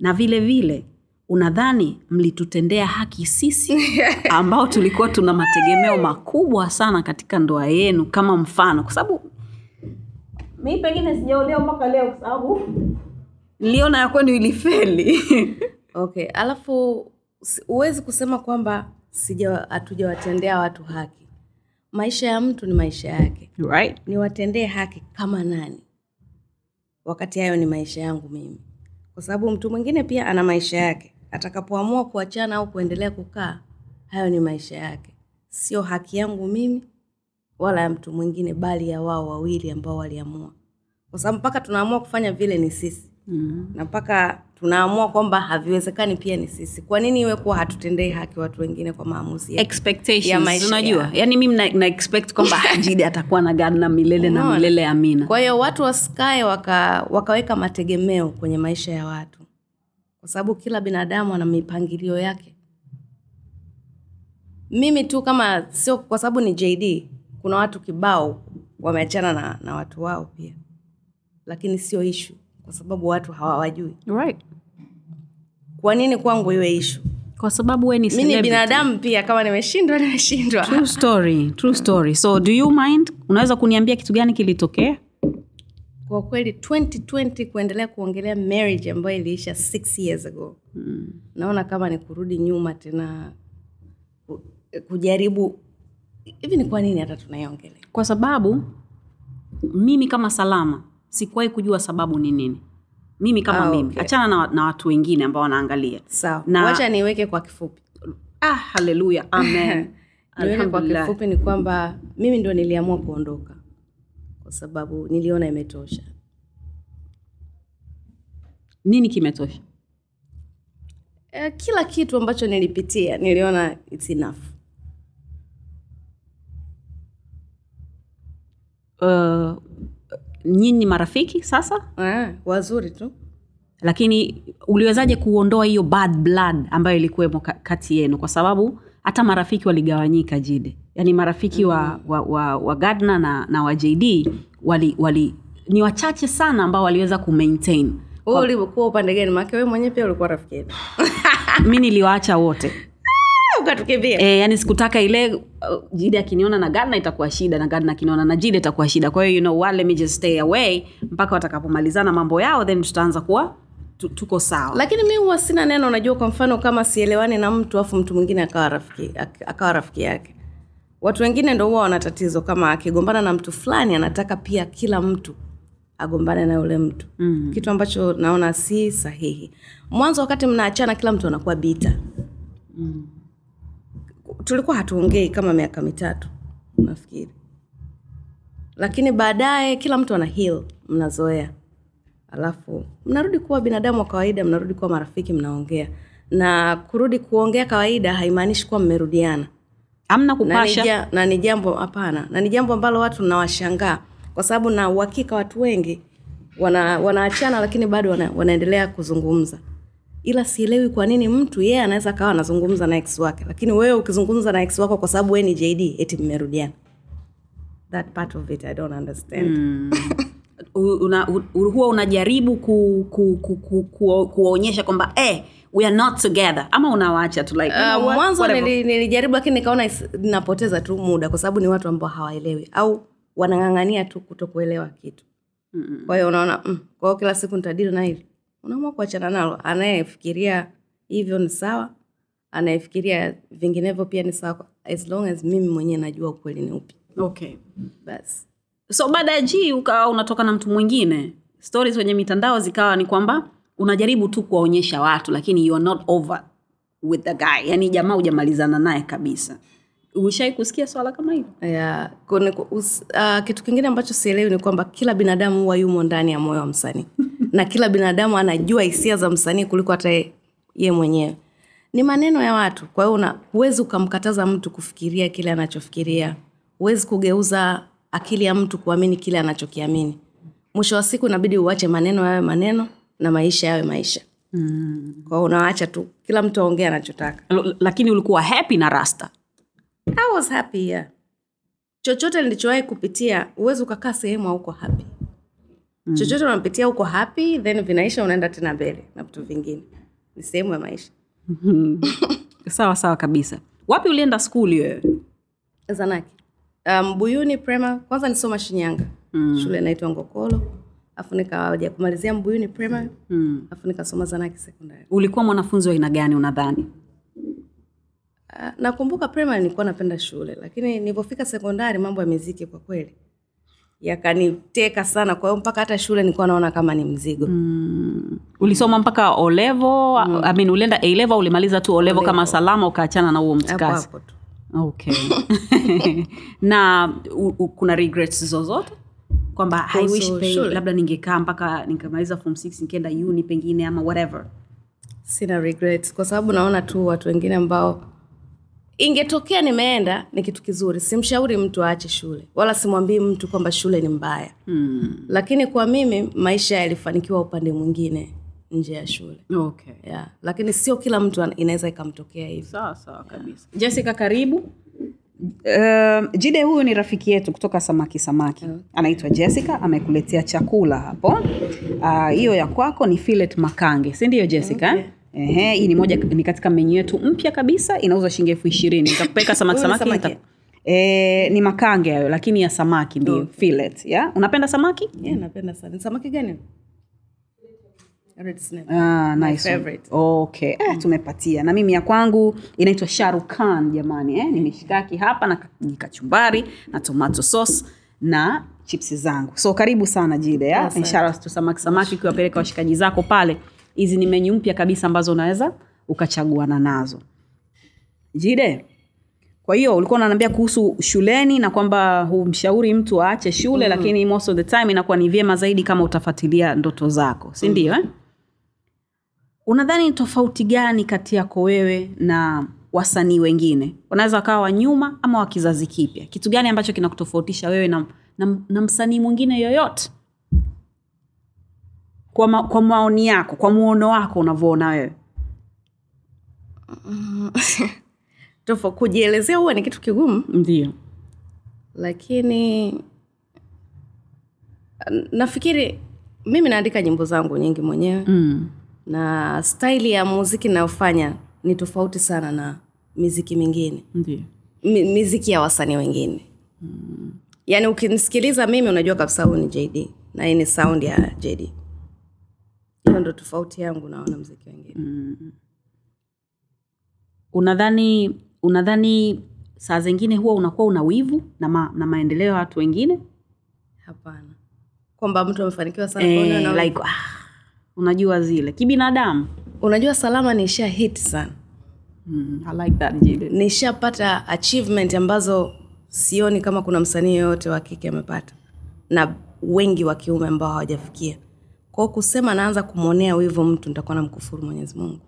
na vile vile unadhani mlitutendea haki sisi (laughs) ambao tulikuwa tuna mategemeo makubwa sana katika ndoa yenu kama mfano? Kwa sababu mi pengine sijaolewa mpaka leo kwa sababu niliona ya kwenu ilifeli. (laughs) Okay alafu huwezi kusema kwamba hatujawatendea watu haki. Maisha ya mtu ni maisha yake. Right. Niwatendee haki kama nani? Wakati hayo ni maisha yangu mimi. Kwa sababu mtu mwingine pia ana maisha yake. Atakapoamua kuachana au kuendelea kukaa hayo ni maisha yake. Sio haki yangu mimi wala ya mtu mwingine bali ya wao wawili ambao waliamua kwa sababu mpaka tunaamua kufanya vile ni sisi. Mm-hmm. na mpaka tunaamua kwamba haviwezekani pia ni sisi. Kwa nini iwe kuwa hatutendei haki watu wengine kwa maamuzi? Ya maisha. Unajua yani mimi na, na expect kwamba (laughs) jidi atakuwa na gari na milele na milele amina. Kwa hiyo watu wasikae waka, wakaweka mategemeo kwenye maisha ya watu. Kwa sababu kila binadamu ana mipangilio yake. Mimi tu kama sio kwa sababu ni jd kuna watu kibao wameachana na, na watu wao pia lakini sio ishu kwa sababu watu hawawajui. Right. Kwa nini kwangu iwe ishu kwa sababu we ni binadamu pia kama nimeshindwa nimeshindwa. True story true story. So do you mind? Unaweza kuniambia kitu gani kilitokea? Kwa kweli 2020 kuendelea kuongelea marriage ambayo iliisha six years ago. Mm. naona kama ni kurudi nyuma tena kujaribu hivi ni kwa nini hata tunaiongelea? Kwa sababu mimi kama salama sikuwahi kujua sababu ni nini. Mimi kama Ah, mimi. okay. achana na, na watu wengine ambao wanaangalia. Sawa. Na- wacha niweke kwa kifupi. Ah, haleluya (laughs) amen. Niweke kwa kifupi ni kwamba mimi ndo niliamua kuondoka. Kwa sababu niliona imetosha. Nini kimetosha? Eh, kila kitu ambacho nilipitia niliona it's enough. Uh, nyinyi marafiki sasa? Ah, wazuri tu. Lakini uliwezaje kuondoa hiyo bad blood ambayo ilikuwemo kati yenu? Kwa sababu hata marafiki waligawanyika jide. Yaani marafiki wa, wa, wa, wa gardner na, na wa jd wali, wali ni wachache sana ambao waliweza kumaintain. Ulikuwa upande gani? Maake we mwenyewe pia ulikuwa rafiki yetu. Mi niliwaacha wote (laughs) ukatukimbia e, yani sikutaka ile uh, jide akiniona na gadna itakuwa shida na gadna akiniona na jide itakuwa shida. Kwa hiyo you know what, let me just stay away mpaka watakapomalizana mambo yao then tutaanza kuwa tuko sawa. Lakini mi huwa sina neno unajua kwa mfano kama sielewani na mtu afu mtu mwingine akawa rafiki akawa rafiki yake. Watu wengine ndo huwa wana tatizo kama akigombana na mtu fulani anataka pia kila mtu agombane na yule mtu. Mm. kitu ambacho naona si sahihi. Mwanzo wakati mnaachana kila mtu anakuwa bita mm. Tulikuwa hatuongei kama miaka mitatu nafikiri. Lakini baadaye kila mtu ana heal mnazoea. Alafu mnarudi kuwa binadamu wa kawaida mnarudi kuwa marafiki mnaongea. Na kurudi kuongea kawaida haimaanishi kuwa mmerudiana. Amna kupasha. na ni jambo hapana. Na ni jambo ambalo watu nawashangaa kwa sababu na uhakika watu wengi wana, wanaachana lakini bado wana, wanaendelea kuzungumza ila sielewi kwa nini mtu yeye anaweza akawa anazungumza na ex wake. Lakini wewe ukizungumza na ex wako kwa sababu wewe ni jd eti mmerudiana. That part of it i don't understand. Mm. (laughs) Una, u- huwa unajaribu ku, ku, ku, ku, ku, kuwaonyesha kwamba eh, we are not together. Ama unawaacha tu like, Uh, what, mwanzo nili, nilijaribu lakini nikaona napoteza tu muda kwa sababu ni watu ambao hawaelewi au wanang'ang'ania tu kutokuelewa kitu. Mm kwa hiyo unaona mm, kwa hiyo kila siku nitadili na hili unaamua kuachana nalo anayefikiria hivyo ni sawa anayefikiria vinginevyo pia ni sawa as long as mimi mwenyewe najua ukweli ni upi. Okay. basi so baada ya g ukawa unatoka na mtu mwingine stories kwenye mitandao zikawa ni kwamba unajaribu tu kuwaonyesha watu lakini you are not over with the guy. Yani jamaa hujamalizana naye kabisa ulishai kusikia swala kama hilo? Yeah. us, uh, kitu kingine ambacho sielewi ni kwamba kila binadamu huwa yumo ndani ya moyo wa msanii. (laughs) Na kila binadamu anajua hisia za msanii kuliko hata ye ye mwenyewe. Ni maneno ya watu kwa hiyo huwezi ukamkataza mtu kufikiria kile anachofikiria. Huwezi kugeuza akili ya mtu kuamini kile anachokiamini. Mwisho wa siku inabidi uache maneno yawe maneno na maisha yawe maisha. Mm. kwa hiyo tu kila mtu aongee anachotaka. L- lakini ulikuwa happy na rasta I was happy yeah. chochote nilichowahi kupitia huwezi ukakaa sehemu auko happy. Mm. chochote unapitia uko happy then vinaisha unaenda tena mbele na vitu vingine. Ni sehemu ya maisha. (laughs) Sawa sawa kabisa. Wapi ulienda skuli wewe? Zanaki. Um, buyuni prema. Kwanza nisoma shinyanga. Mm. shule inaitwa ngokolo. Afu nikaja kumalizia mbuyuni prema. Mm. afu nikasoma zanaki sekondari ulikuwa mwanafunzi wa aina gani unadhani nakumbuka primary nilikuwa napenda shule lakini nilipofika sekondari mambo ya miziki kwa kweli yakaniteka sana. Kwa hiyo mpaka hata shule nilikuwa naona kama ni mzigo. Mm. ulisoma mpaka olevo mm. I mean, ulienda a ulimaliza tu olevo kama salama ukaachana na huo mtikasi hapo tu. Okay. (laughs) Na u, u, kuna regrets zozote? Kwamba I wish pe- labda ningekaa mpaka nikamaliza form 6 nikienda uni pengine ama whatever. Sina regrets. Kwa sababu naona tu watu wengine ambao ingetokea nimeenda ni kitu kizuri simshauri mtu aache shule wala simwambii mtu kwamba shule ni mbaya. Hmm. lakini kwa mimi maisha yalifanikiwa upande mwingine nje ya shule. Okay. Yeah. lakini sio kila mtu inaweza ikamtokea hivi sawa sawa kabisa. Jessica karibu. Uh, jide huyu ni rafiki yetu kutoka samaki samaki. Anaitwa jessica amekuletea chakula hapo. Ah, hiyo uh, ya kwako ni filet makange si ndio jessica? Okay. Ehe, hii ni moja ni katika menyu yetu mpya kabisa inauzwa shilingi elfu ishirini nitakupeleka (laughs) samaki Huyu ni samaki samaki? nita- e, ni makange hayo lakini ya samaki ndio Okay. fillet ya unapenda samaki yeah, napenda sana Ni samaki gani Red snapper. Ah, nice one. favorite. okay eh, tumepatia na mimi ya kwangu inaitwa sharukan jamani eh? ni mishikaki hapa na kachumbari na tomato sauce na chipsi zangu so karibu sana jide ya? Asante. inshallah tu samaki samaki ukiwapeleka washikaji zako pale hizi ni menyu mpya kabisa ambazo unaweza ukachaguana nazo. Jide kwa hiyo ulikuwa unaniambia kuhusu shuleni na kwamba humshauri mtu aache shule mm. lakini most of the time inakuwa ni vyema zaidi kama utafuatilia ndoto zako si ndio eh? unadhani ni tofauti gani kati yako wewe na wasanii wengine? Wanaweza wakawa wanyuma ama wa kizazi kipya. Kitu gani ambacho kinakutofautisha wewe na, na, na msanii mwingine yoyote kwa, ma, kwa maoni yako kwa muono wako unavyoona wewe? (laughs) Tofo, kujielezea huwa ni kitu kigumu. Ndio. Lakini nafikiri mimi naandika nyimbo zangu nyingi mwenyewe. Mm. na staili ya muziki inayofanya ni tofauti sana na miziki mingine. Ndio. Mi, miziki ya wasanii wengine. Mm. yaani ukinisikiliza mimi unajua kabisa huu ni jd na hii ni sound ya jd hiyo ndo tofauti yangu naona mziki wengine. Unadhani unadhani saa zingine huwa unakuwa una wivu na, ma, na maendeleo ya watu wengine? Hapana. Kwamba mtu amefanikiwa sana eh, naona- like, ah, unajua zile. Kibinadamu. Unajua salama nisha hit sana. Mm, I like that nishapata achievement ambazo sioni kama kuna msanii yoyote wa kike amepata. Na wengi wa kiume ambao hawajafikia kwao kusema naanza kumwonea wivu mtu nitakuwa na mkufuru mwenyezi mungu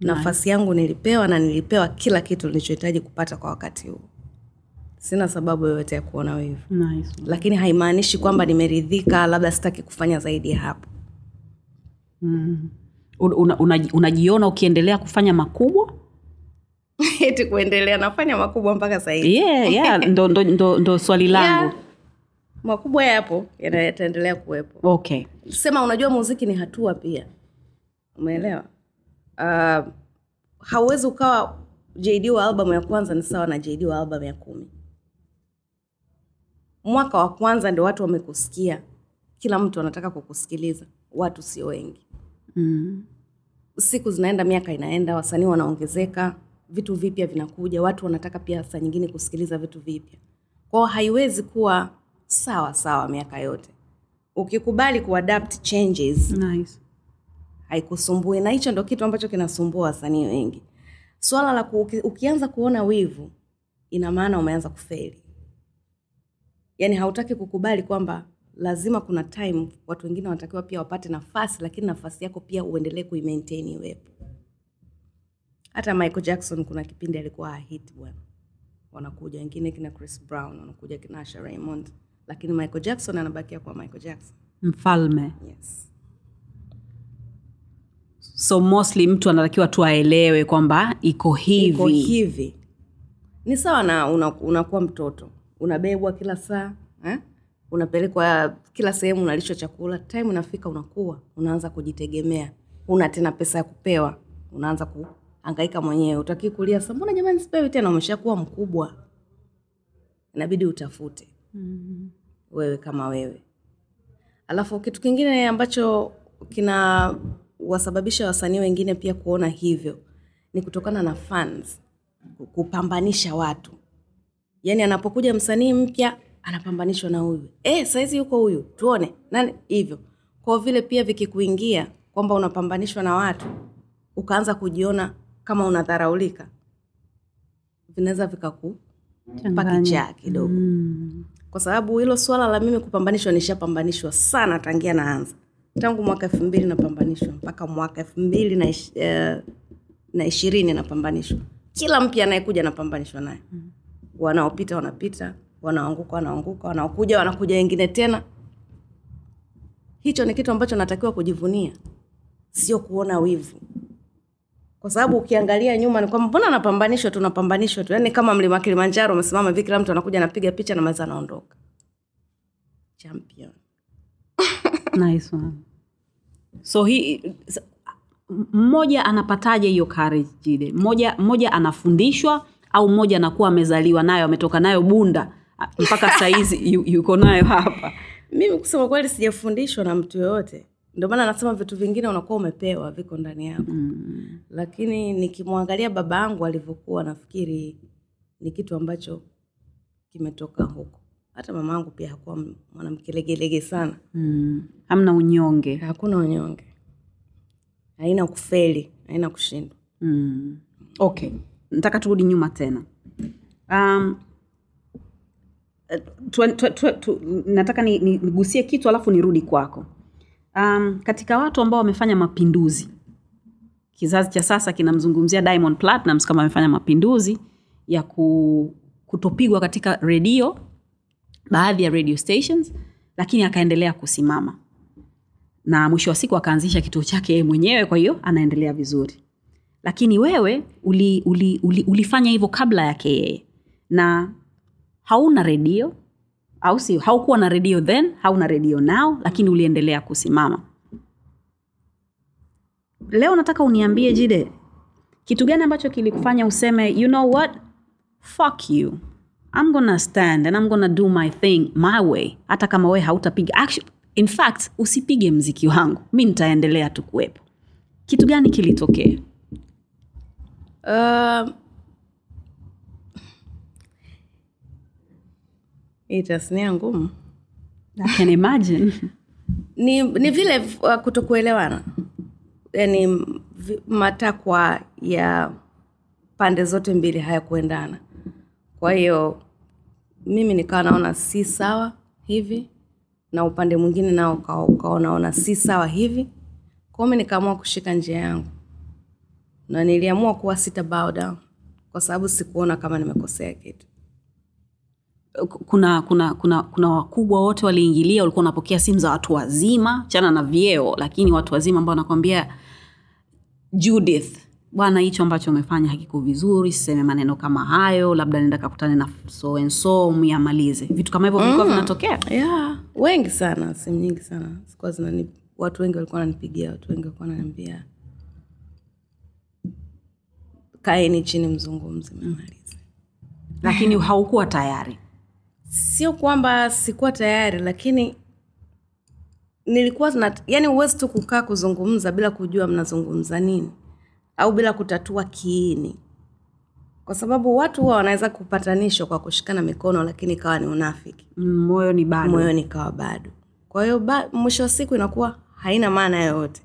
nafasi yangu nilipewa na nilipewa kila kitu nilichohitaji kupata kwa wakati huu sina sababu yoyote ya kuona wivu nice. lakini haimaanishi kwamba nimeridhika labda sitaki kufanya zaidi ya hapo mm. Unajiona una, una, ukiendelea kufanya makubwa (laughs) eti kuendelea nafanya makubwa mpaka sahii? yeah, yeah. (laughs) ndo, ndo, ndo, ndo swali langu Yeah. Makubwa yapo yataendelea kuwepo. Okay. Sema unajua muziki ni hatua pia. Umeelewa? Uh, hauwezi ukawa jd wa albamu ya kwanza ni sawa na jd wa albamu ya kumi. Mwaka wa kwanza ndio watu wamekusikia. Kila mtu anataka kukusikiliza. Watu sio wengi. Mm. siku zinaenda miaka inaenda wasanii wanaongezeka vitu vipya vinakuja watu wanataka pia saa nyingine kusikiliza vitu vipya. Kwao haiwezi kuwa sawa sawa miaka yote. Ukikubali kuadapt changes nice. haikusumbui. Na hicho ndo kitu ambacho kinasumbua wasanii wengi. Swala la kuki, ukianza kuona wivu ina maana umeanza kufeli. Yaani hautaki kukubali kwamba lazima kuna time watu wengine wanatakiwa pia wapate nafasi lakini nafasi yako pia uendelee kuimaintain iwepo. Hata michael jackson kuna kipindi alikuwa ahit bwana. Wanakuja wengine kina chris brown wanakuja kina asha raymond lakini michael jackson anabakia kuwa michael jackson. Mfalme. Yes. So mostly mtu anatakiwa tu aelewe kwamba iko hivi. Iko hivi. Ni sawa na una- unakuwa mtoto. Unabebwa kila saa eh? unapelekwa kila sehemu unalishwa chakula. Time unafika unakuwa unaanza kujitegemea. Una tena pesa ya kupewa. Unaanza kuhangaika mwenyewe. Utaki kulia. Sa mbona jamani sipewi tena? Umeshakuwa mkubwa. Inabidi utafute wewe kama wewe. Alafu kitu kingine ambacho kina wasababisha wasanii wengine pia kuona hivyo ni kutokana na fans kupambanisha watu. Yaani anapokuja msanii mpya anapambanishwa na huyu. E, saizi yuko huyu tuone nani hivyo. Kwa vile pia vikikuingia kwamba unapambanishwa na watu ukaanza kujiona kama unadharaulika vinaweza vikakupa kichaa kidogo. Mm. Kwa sababu hilo swala la mimi kupambanishwa nishapambanishwa sana tangia naanza. Tangu mwaka elfu mbili napambanishwa mpaka mwaka elfu mbili na, ish, eh, na ishirini napambanishwa. Kila mpya anayekuja napambanishwa naye. Wanaopita wanapita wanaanguka wanaanguka wanaokuja wanakuja wengine tena. Hicho ni kitu ambacho natakiwa kujivunia. Sio kuona wivu kwa sababu ukiangalia nyuma ni kwamba mbona anapambanishwa tu napambanishwa tu. Yaani kama mlima kilimanjaro umesimama hivi kila mtu anakuja anapiga picha na maza anaondoka. Champion. (laughs) Nice one. so hi, mmoja anapataje hiyo courage jide? Mmoja mmoja anafundishwa au mmoja anakuwa amezaliwa nayo ametoka nayo bunda mpaka sahizi (laughs) yuko nayo hapa? Mimi kusema kweli sijafundishwa na mtu yoyote ndio maana nasema vitu vingine unakuwa umepewa viko ndani yako. Mm. lakini nikimwangalia baba yangu alivyokuwa nafikiri ni kitu ambacho kimetoka huko. Hata mama yangu pia hakuwa mwanamke legelege sana. Mm. hamna unyonge. Hakuna unyonge. Haina kufeli haina kushindwa. Mm. okay. Nataka turudi nyuma tena. Um, tu, tu, tu, tu, nataka ni- ni- nigusie kitu alafu nirudi kwako um, katika watu ambao wamefanya mapinduzi kizazi cha sasa kinamzungumzia diamond platinums kama amefanya mapinduzi ya ku, kutopigwa katika redio baadhi ya radio stations lakini akaendelea kusimama. Na mwisho wa siku akaanzisha kituo chake yeye mwenyewe kwa hiyo anaendelea vizuri. Lakini wewe uli, uli, uli, ulifanya hivyo kabla yake yeye. Na hauna redio au si haukuwa na redio then hauna redio nao lakini uliendelea kusimama. Leo nataka uniambie jide kitu gani ambacho kilikufanya useme you know what? Fuck you. I'm gonna stand and i'm gonna do my thing my way. Hata kama wewe hautapiga in fact usipige mziki wangu. Mi nitaendelea tu kuwepo. Kitu gani kilitokea? Uh, hii tasnia ngumu. I can imagine. (laughs) Ni, ni vile uh, kutokuelewana. Yani matakwa ya pande zote mbili hayakuendana. Kwa hiyo mimi nikawa naona si sawa hivi na upande mwingine nao ukaonaona ukawa naona si sawa hivi. Kwao mi nikaamua kushika njia yangu. Na niliamua kuwa sita bow down. Kwa sababu sikuona kama nimekosea kitu kuna kuna kuna kuna wakubwa wote waliingilia walikuwa wanapokea simu za watu wazima chana na vyeo lakini watu wazima ambao wanakwambia judith bwana hicho ambacho umefanya hakiko vizuri siseme maneno kama hayo labda nenda kakutane na so and so myamalize vitu kama hivyo vilikuwa vinatokea. Yeah, wengi sana simu nyingi sana. Sikuwa zinani watu wengi walikuwa wananipigia watu wengi walikuwa wananiambia kaeni chini mzungumze mmalize lakini haukuwa tayari sio kwamba sikuwa tayari lakini nilikuwa na, yani huwezi tu kukaa kuzungumza bila kujua mnazungumza nini au bila kutatua kiini. Kwa sababu watu huwa wanaweza kupatanishwa kwa kushikana mikono lakini ikawa ni unafiki. Mm, moyo ni bado. Moyo nikawa bado. Kwa hiyo ba, mwisho wa siku inakuwa haina maana yoyote.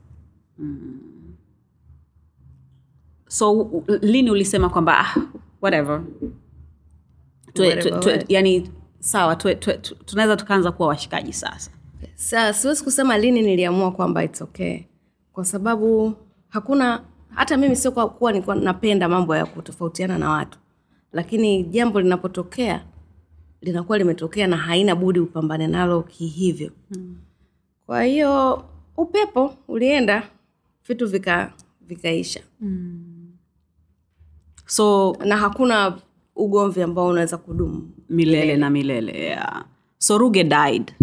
So u- u- lini ulisema kwamba ah, whatever. Whatever tue- what? yani sawa tunaweza tukaanza kuwa washikaji sasa. Sasa siwezi kusema lini niliamua kwamba it's okay. Kwa sababu hakuna hata mimi sio kwa kuwa nilikuwa napenda mambo ya kutofautiana na watu. Lakini jambo linapotokea linakuwa limetokea na haina budi upambane nalo kihivyo. Hmm. kwa hiyo upepo ulienda vitu vika vikaisha. So na hakuna ugomvi ambao unaweza kudumu. Milele na milele yeah. soruge died.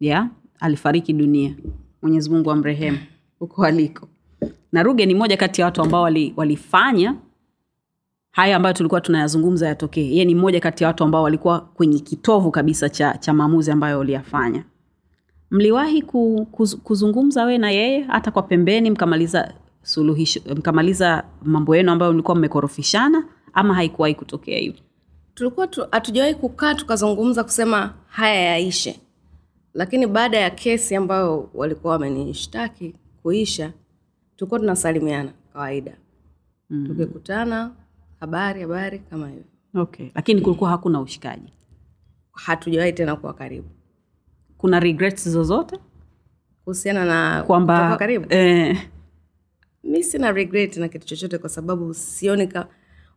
Yeah alifariki dunia. Mwenyezi mungu amrehemu huko aliko. Na ruge ni moja kati ya watu ambao wali, walifanya haya ambayo tulikuwa tunayazungumza yatokee. Ye ni mmoja kati ya watu ambao walikuwa kwenye kitovu kabisa cha, cha maamuzi ambayo waliyafanya. Mliwahi ku, kuz, kuzungumza we na yeye hata kwa pembeni mkamaliza suluhisho mkamaliza mambo yenu ambayo mlikuwa mmekorofishana ama haikuwahi kutokea hivyo tulikuwa tu- hatujawahi kukaa tukazungumza kusema haya yaishe. Lakini baada ya kesi ambayo walikuwa wamenishtaki kuisha tulikuwa tunasalimiana kawaida. Mm. tukikutana habari habari kama hivyo. Okay. Lakini kulikuwa hakuna ushikaji? Hatujawahi tena kuwa karibu. Kuna regrets zozote? Kuhusiana na kwamba karibu? eh, mi sina regret na kitu chochote kwa sababu sioni ka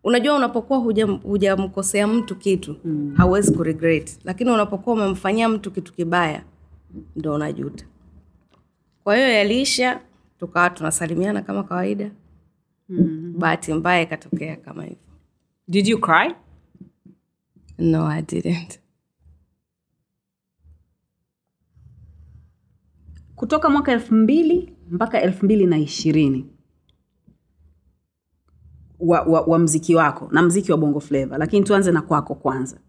unajua unapokuwa hujamkosea hujamkosea mtu kitu mm. hauwezi kuregret lakini unapokuwa umemfanyia mtu kitu kibaya ndo unajuta kwa hiyo yaliisha tukawa tunasalimiana kama kawaida mm. bahati mbaya ikatokea kama hivyo did you cry no I didn't. kutoka mwaka elfu mbili mpaka elfu mbili na ishirini wa, wa, wa mziki wako na mziki wa bongo fleva lakini tuanze na kwako kwanza.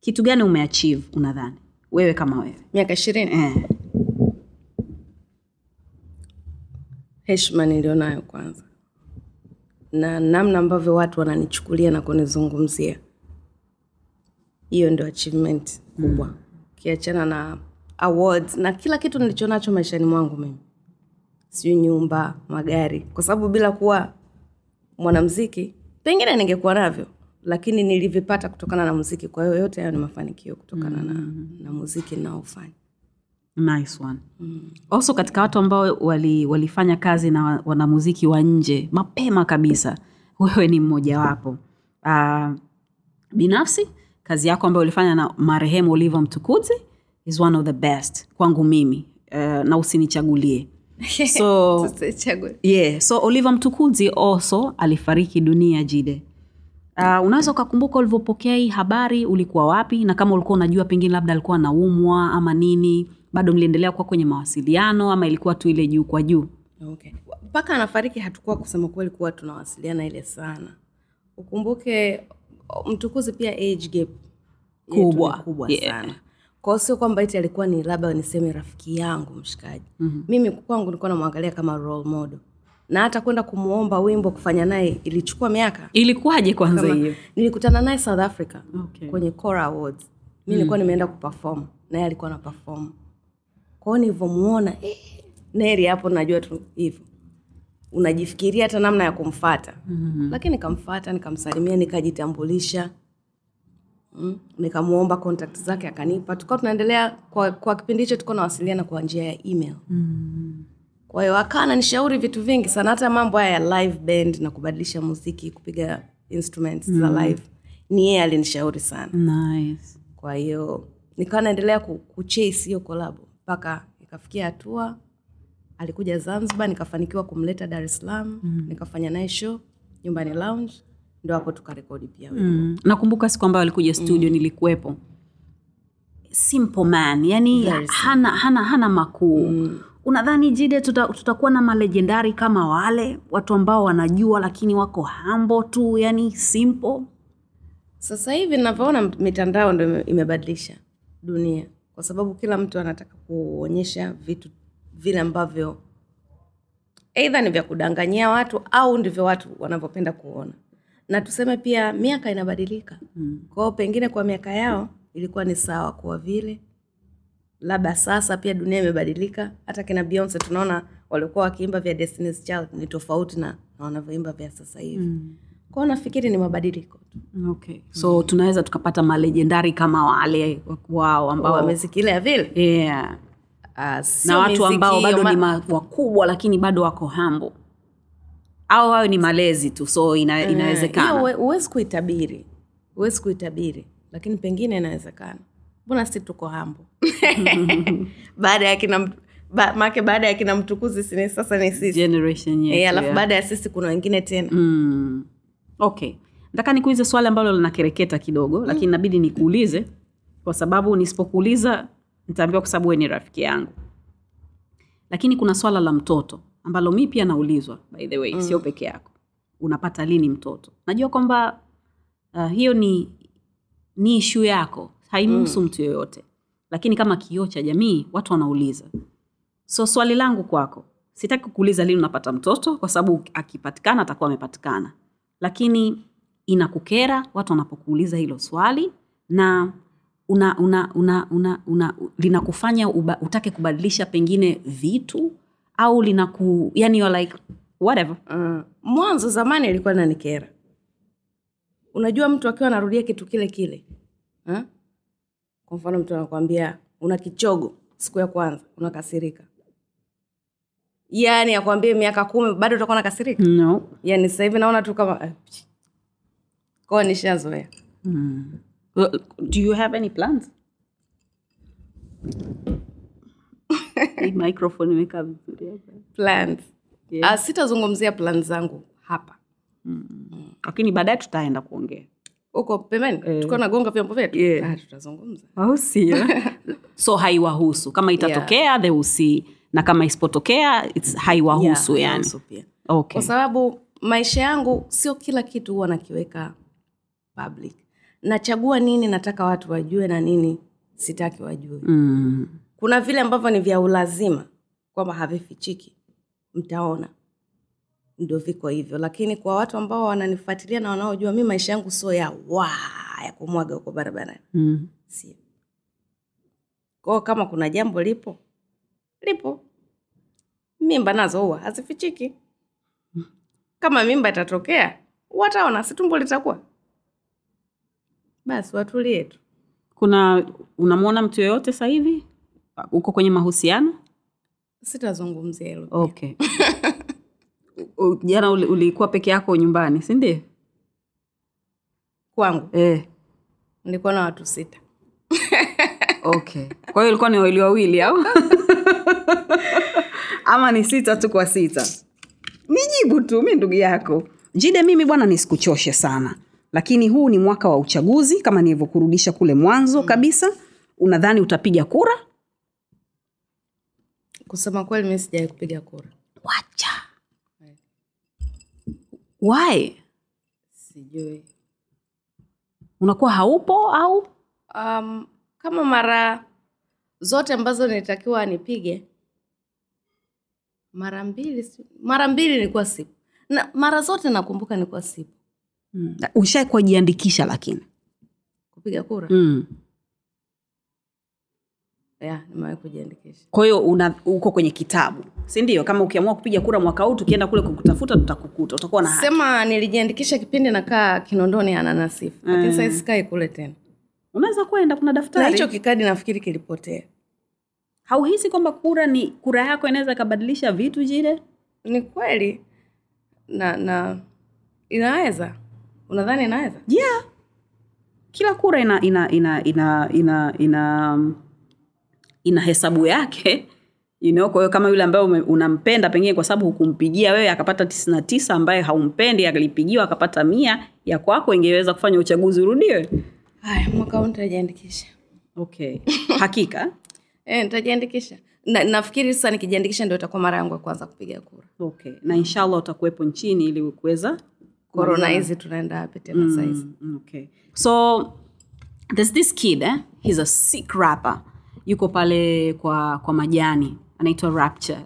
Kitu gani umeachieve unadhani? Wewe kama wewe. Miaka ishirini? Eh. heshima nilionayo kwanza. Na namna ambavyo watu wananichukulia na kunizungumzia. Hiyo ndio achievement kubwa. Ukiachana na awards na kila kitu nilichonacho maishani mwangu mimi. Sijui nyumba magari. Kwa sababu bila kuwa mwanamziki pengine ningekuwa navyo lakini nilivipata kutokana na muziki. Kwa hiyo yote hayo ni mafanikio kutokana na, na muziki naofanya nice one. Also katika watu ambao wali, walifanya kazi na wanamuziki wa nje mapema kabisa wewe ni mmojawapo uh, binafsi kazi yako ambayo ulifanya na marehemu oliva mtukuzi is one of the best kwangu mimi. Uh, na usinichagulie so (laughs) yeah so oliver mtukuzi also alifariki dunia jide uh, unaweza ukakumbuka ulivyopokea hii habari ulikuwa wapi na kama ulikuwa unajua pengine labda alikuwa anaumwa ama nini bado mliendelea kuwa kwenye mawasiliano ama ilikuwa tu ile juu kwa juu okay. mpaka anafariki hatukuwa kusema kweli kuwa tunawasiliana ile sana ukumbuke mtukuzi pia age gap Kubwa. kubwa Yeah. sana kwao sio kwamba iti alikuwa ni labda niseme rafiki yangu mshikaji. Mm-hmm. mimi kwangu nilikuwa namwangalia kama role model. Na hata kwenda kumwomba wimbo kufanya naye ilichukua miaka. Ilikuwaje kwanza hiyo? nilikutana naye south africa Okay. kwenye Cora awards. Mi nilikuwa nimeenda kuperform. Naye alikuwa na perform. Kwao nilivyomuona eh, neri hapo najua tu hivyo. Unajifikiria hata namna ya kumfata mm-hmm. lakini nikamfata nikamsalimia nikajitambulisha mm, nikamuomba contact zake akanipa. Tukawa tunaendelea kwa, kwa kipindi hicho tulikuwa nawasiliana kwa njia ya email. Kwa hiyo akaa ananishauri vitu vingi sana hata mambo haya ya live band na kubadilisha muziki kupiga instruments za live ni yeye alinishauri sana. Nice. kwa hiyo nikawa naendelea kuchase hiyo kolabo mpaka ikafikia hatua alikuja zanzibar nikafanikiwa kumleta dar es salaam nikafanya naye show nyumbani lounge ndo hapo tukarekodi pia mm. nakumbuka siku ambayo alikuja studio mm. nilikuwepo. Simple man yani Very hana, hana, hana makuu. Mm. unadhani jide tuta, tutakuwa na malejendari kama wale? Watu ambao wanajua lakini wako hambo tu yani simple? Sasa hivi navyoona mitandao ndo imebadilisha dunia. Kwa sababu kila mtu anataka kuonyesha vitu vile ambavyo eidha ni vya kudanganyia watu au ndivyo watu wanavyopenda kuona na tuseme pia miaka inabadilika mm. kwao pengine kwa miaka yao ilikuwa ni sawa kuwa vile labda sasa pia dunia imebadilika hata kina beyonce tunaona walikuwa wakiimba vya Destiny's child ni tofauti na, na wanavyoimba vya sasa hivi mm. kwao nafikiri ni mabadiliko tu okay. so mm. tunaweza tukapata malejendari kama wale wao ambao wa miziki ile vile yeah. uh, na watu ambao bado ma- ni ma- wakubwa lakini bado wako hambo au hayo ni malezi tu so ina, inawezekana? huwezi kuitabiri. Huwezi kuitabiri lakini pengine inawezekana. Mbona si tuko hambo (laughs) baada ya kina ba, make baada ya kina mtukuzi sini sasa ni sisi. Generation yetu, e, alafu yeah. baada ya sisi kuna wengine tena. Mm. okay. Nataka nikuulize swali ambalo linakereketa kidogo lakini inabidi nikuulize kwa sababu nisipokuuliza nitaambiwa kwa sababu we ni rafiki yangu. Lakini kuna swala la mtoto ambalo mi pia naulizwa by the way mm. sio peke yako. Unapata lini mtoto? Najua kwamba uh, hiyo ni ni ishu yako. Haimhusu mm. mtu yoyote. Lakini kama kioo cha jamii watu wanauliza. So swali langu kwako sitaki kukuuliza lini unapata mtoto kwa sababu akipatikana atakuwa amepatikana. Lakini inakukera watu wanapokuuliza hilo swali na una, una, una, una, una, linakufanya utake kubadilisha pengine vitu au linaku yani you're like whatever. Uh, mwanzo zamani ilikuwa nanikera unajua mtu akiwa anarudia kitu kile kile ha? kwa mfano mtu anakwambia una kichogo siku ya kwanza unakasirika. Yaani akwambie miaka kumi bado utakuwa nakasirika no. Yaani sasa hivi naona tu kama eh, kwao nishazoea. Well, do you have any plans (laughs) Hii microphone vizuri hapa. plans Yeah. uh, sitazungumzia plan zangu hapa lakini baadaye tutaenda kuongea huko pembeni eh. tukiwa nagonga vyombo vyetu Yeah. ah, tutazungumza au sio (laughs) so haiwahusu kama itatokea yeah. they will see na kama isipotokea haiwahusu Yeah, yani yeah. okay. kwa sababu maisha yangu sio kila kitu huwa nakiweka public nachagua nini nataka watu wajue na nini sitaki wajue mm. Kuna vile ambavyo ni vya ulazima kwamba havifichiki. Mtaona. Ndio viko hivyo. Lakini kwa watu ambao wananifuatilia na wanaojua mi maisha yangu sio ya wa ya kumwaga huko barabarani. Mm. sio. Kwao kama kuna jambo lipo lipo. Mimba nazo huwa hazifichiki. Kama mimba itatokea wataona situmbo litakuwa. Basi watulie tu. Kuna unamwona mtu yoyote sasa hivi uko kwenye mahusiano? Sitazungumzia hilo okay. Jana uli- ulikuwa peke yako nyumbani si ndio? Kwangu. Eh. nilikuwa na watu sita. (laughs) Okay. Kwa hiyo ilikuwa ni wawili wawili au? (laughs) Ama ni sita tu kwa sita? Nijibu tu mi ndugu yako. Jide mimi bwana nisikuchoshe sana. Lakini huu ni mwaka wa uchaguzi kama nilivyokurudisha kule mwanzo kabisa. Unadhani utapiga kura kusema kweli mi sijawai kupiga kura. Wacha. Why? Sijui. Unakuwa haupo au? Um, kama mara zote ambazo nilitakiwa nipige mara mbili mara mbili nilikuwa sipo. Na mara zote nakumbuka nilikuwa sipo. Hmm. ushai jiandikisha lakini? Kupiga kura? Mm. Yeah, nimewahi kujiandikisha. Kwa hiyo uko kwenye kitabu si ndio? Kama ukiamua kupiga kura mwaka huu tukienda kule kukutafuta tutakukuta utakuwa na sema nilijiandikisha kipindi nakaa kinondoni ananasifu lakini sasa sikai kule tena. Unaweza kwenda kuna na hicho kikadi nafikiri kilipotea. Hauhisi kwamba kura ni kura yako inaweza ikabadilisha vitu jile ni kweli. Na na inaweza. Unadhani inaweza? Yeah. Kila kura ina ina ina ina ina ina, ina hesabu yake you know, kwa hiyo kama yule ambaye unampenda pengine kwa sababu hukumpigia wewe akapata tisini na tisa ambaye haumpendi alipigiwa akapata mia ya kwako ingeweza kufanya uchaguzi urudiwe? Haya mwaka huu nitajiandikisha. Okay. (laughs) Hakika? E, nitajiandikisha. Na, nafikiri sasa nikijiandikisha ndio itakuwa mara yangu ya kwanza kupiga kura. Okay. Na inshallah utakuwepo nchini ili kuweza korona hizi tunaenda wapi tena saizi Mm, okay. So there's this kid eh? he's a sick rapper yuko pale kwa kwa majani anaitwa rapture.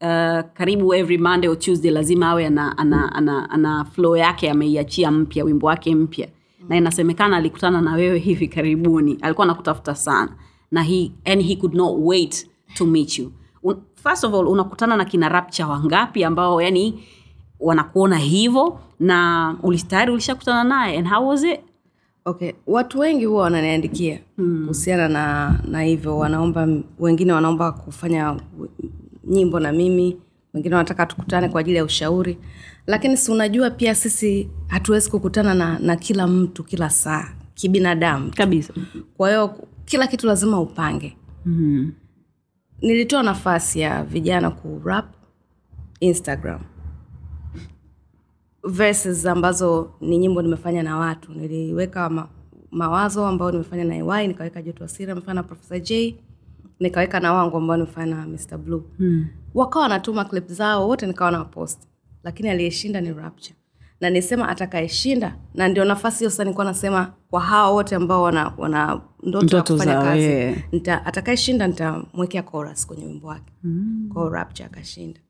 Uh, karibu every monday or tuesday lazima awe ana, ana, ana, ana flow yake ameiachia mpya wimbo wake mpya. Na inasemekana alikutana na wewe hivi karibuni alikuwa anakutafuta sana. Na he, and he could not wait to meet you. Un, first of all unakutana na kina rapture wangapi ambao yani wanakuona hivyo na tayari ulishakutana naye and how was it okay watu wengi huwa wananiandikia kuhusiana na na hivyo wanaomba wengine wanaomba kufanya nyimbo na mimi wengine wanataka tukutane kwa ajili ya ushauri. Lakini si unajua pia sisi hatuwezi kukutana na, na kila mtu kila saa kibinadamu kabisa. Kwa hiyo kila kitu lazima upange. Mm. nilitoa nafasi ya vijana ku rap instagram verses ambazo ni nyimbo nimefanya na watu. Niliweka ma, mawazo ambayo nimefanya na ay nikaweka joto asira nimefanya na profesa j nikaweka na wangu ambao nimefanya na mr blue. Hmm. wakawa wanatuma clip zao wote nikawa na post. Lakini aliyeshinda ni rapture. Na nisema atakayeshinda na ndio nafasi hiyo sasa nilikuwa nasema kwa hawa wote ambao wana, wana ndoto, ya kufanya kazi. yeah. nita, atakayeshinda nitamwekea chorus kwenye wimbo wake. Mm. kwao rapture akashinda.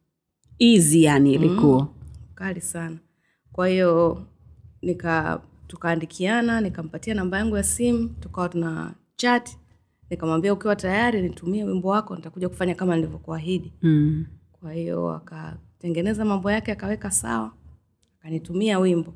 Easy yani ilikuwa. Kali sana kwa hiyo nika tukaandikiana nikampatia namba yangu ya simu tukawa tuna chat nikamwambia ukiwa tayari nitumie wimbo wako nitakuja kufanya kama nilivyokuahidi mm. kwa hiyo akatengeneza mambo yake akaweka sawa akanitumia wimbo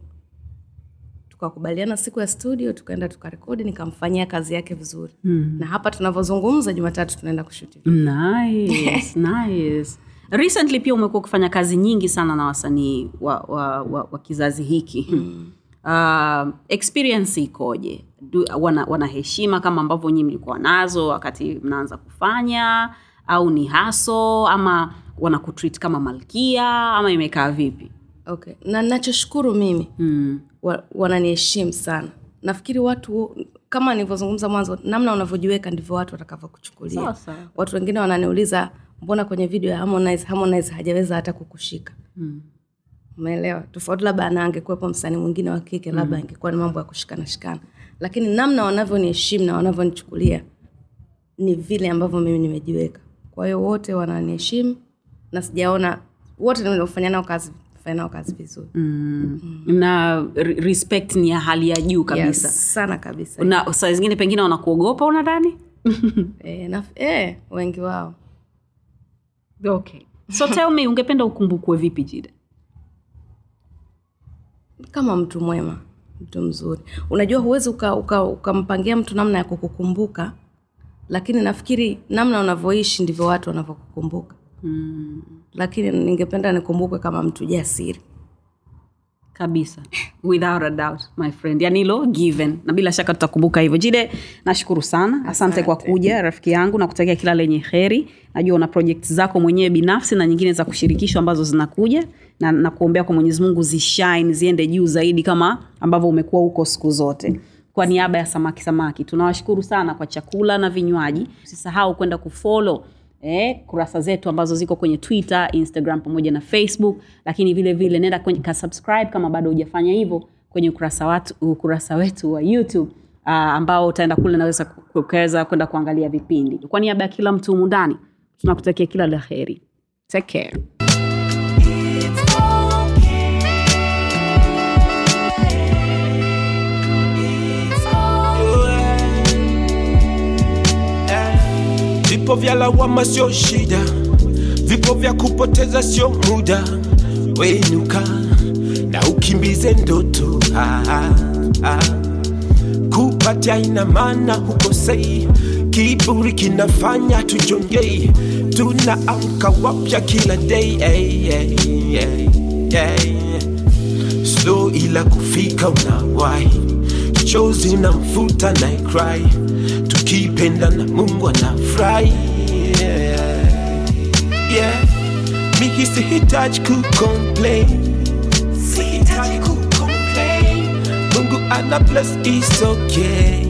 tukakubaliana siku ya studio tukaenda tukarekodi nikamfanyia kazi yake vizuri Mm. na hapa tunavyozungumza jumatatu tunaenda kushuti nice, nice. (laughs) recently pia umekuwa ukifanya kazi nyingi sana na wasanii wa, wa, wa, wa kizazi hiki. Mm. (laughs) uh, experience ikoje? Wanaheshima wana, wana heshima kama ambavyo nyii mlikuwa nazo wakati mnaanza kufanya? Au ni haso? Ama wanakutreat kama malkia? Ama imekaa vipi? Okay. Na nachoshukuru mimi mm. wa, wananiheshimu sana. Nafikiri watu kama nilivyozungumza mwanzo namna unavyojiweka ndivyo watu watakavyokuchukulia. Sawa sawa. watu wengine wananiuliza mbona kwenye video ya harmonize harmonize hajaweza hata kukushika? Mm. umeelewa? Tofauti labda ana angekuwepo msanii mwingine wa kike labda ingekuwa ni mambo ya kushikana shikana. Lakini namna wanavyoniheshimu na wanavyonichukulia ni vile ambavyo mimi nimejiweka. Kwa hiyo wote wananiheshimu na sijaona wote niliofanya nao kazi fanya nao kazi vizuri. Na respect ni ya hali ya juu kabisa. yes, sana kabisa. Na saa zingine pengine wanakuogopa unadhani? E, na, e, wengi wao okay. So tell me ungependa ukumbukwe vipi jida kama mtu mwema mtu mzuri. Unajua huwezi ukampangia uka, uka mtu namna ya kukukumbuka lakini nafikiri namna unavyoishi ndivyo watu wanavyokukumbuka. Mm. lakini ningependa nikumbukwe kama mtu jasiri kabisa. Without a doubt my friend. Yani hilo given. Na bila shaka tutakumbuka hivyo. Jide nashukuru sana. Asante, asante. kwa kuja rafiki yangu. Na kutakia kila lenye heri. Najua una project zako mwenyewe binafsi na nyingine za kushirikishwa ambazo zinakuja. Na, nakuombea kwa mwenyezi mungu zishine ziende juu zaidi kama ambavyo umekuwa huko siku zote. Kwa niaba ya samaki samaki tunawashukuru sana kwa chakula na vinywaji. Usisahau kwenda kufolo eh, kurasa zetu ambazo ziko kwenye twitter instagram pamoja na facebook. Lakini vile vile nenda kwenye ka subscribe kama bado hujafanya hivyo kwenye ukurasa, watu, ukurasa wetu wa youtube uh, ambao utaenda kule naweza ukaweza kwenda kuangalia vipindi. Kwa niaba ya kila mtu humu ndani tunakutakia kila la heri. Take care vipo vya lawama sio shida. Vipo vya kupoteza sio muda. Wenuka na ukimbize ndoto. Ah, ah, ah. kupatia ina maana hukosei. Kiburi kinafanya tujongei. Tunaamka wapya kila day hey, hey, hey, hey. slow ila kufika unawahi. Chozi na mfuta na cry tukipenda na mungu anafurahi yeah. yeah. mimi sihitaji kucomplain sihitaji kucomplain mungu ana bless is okay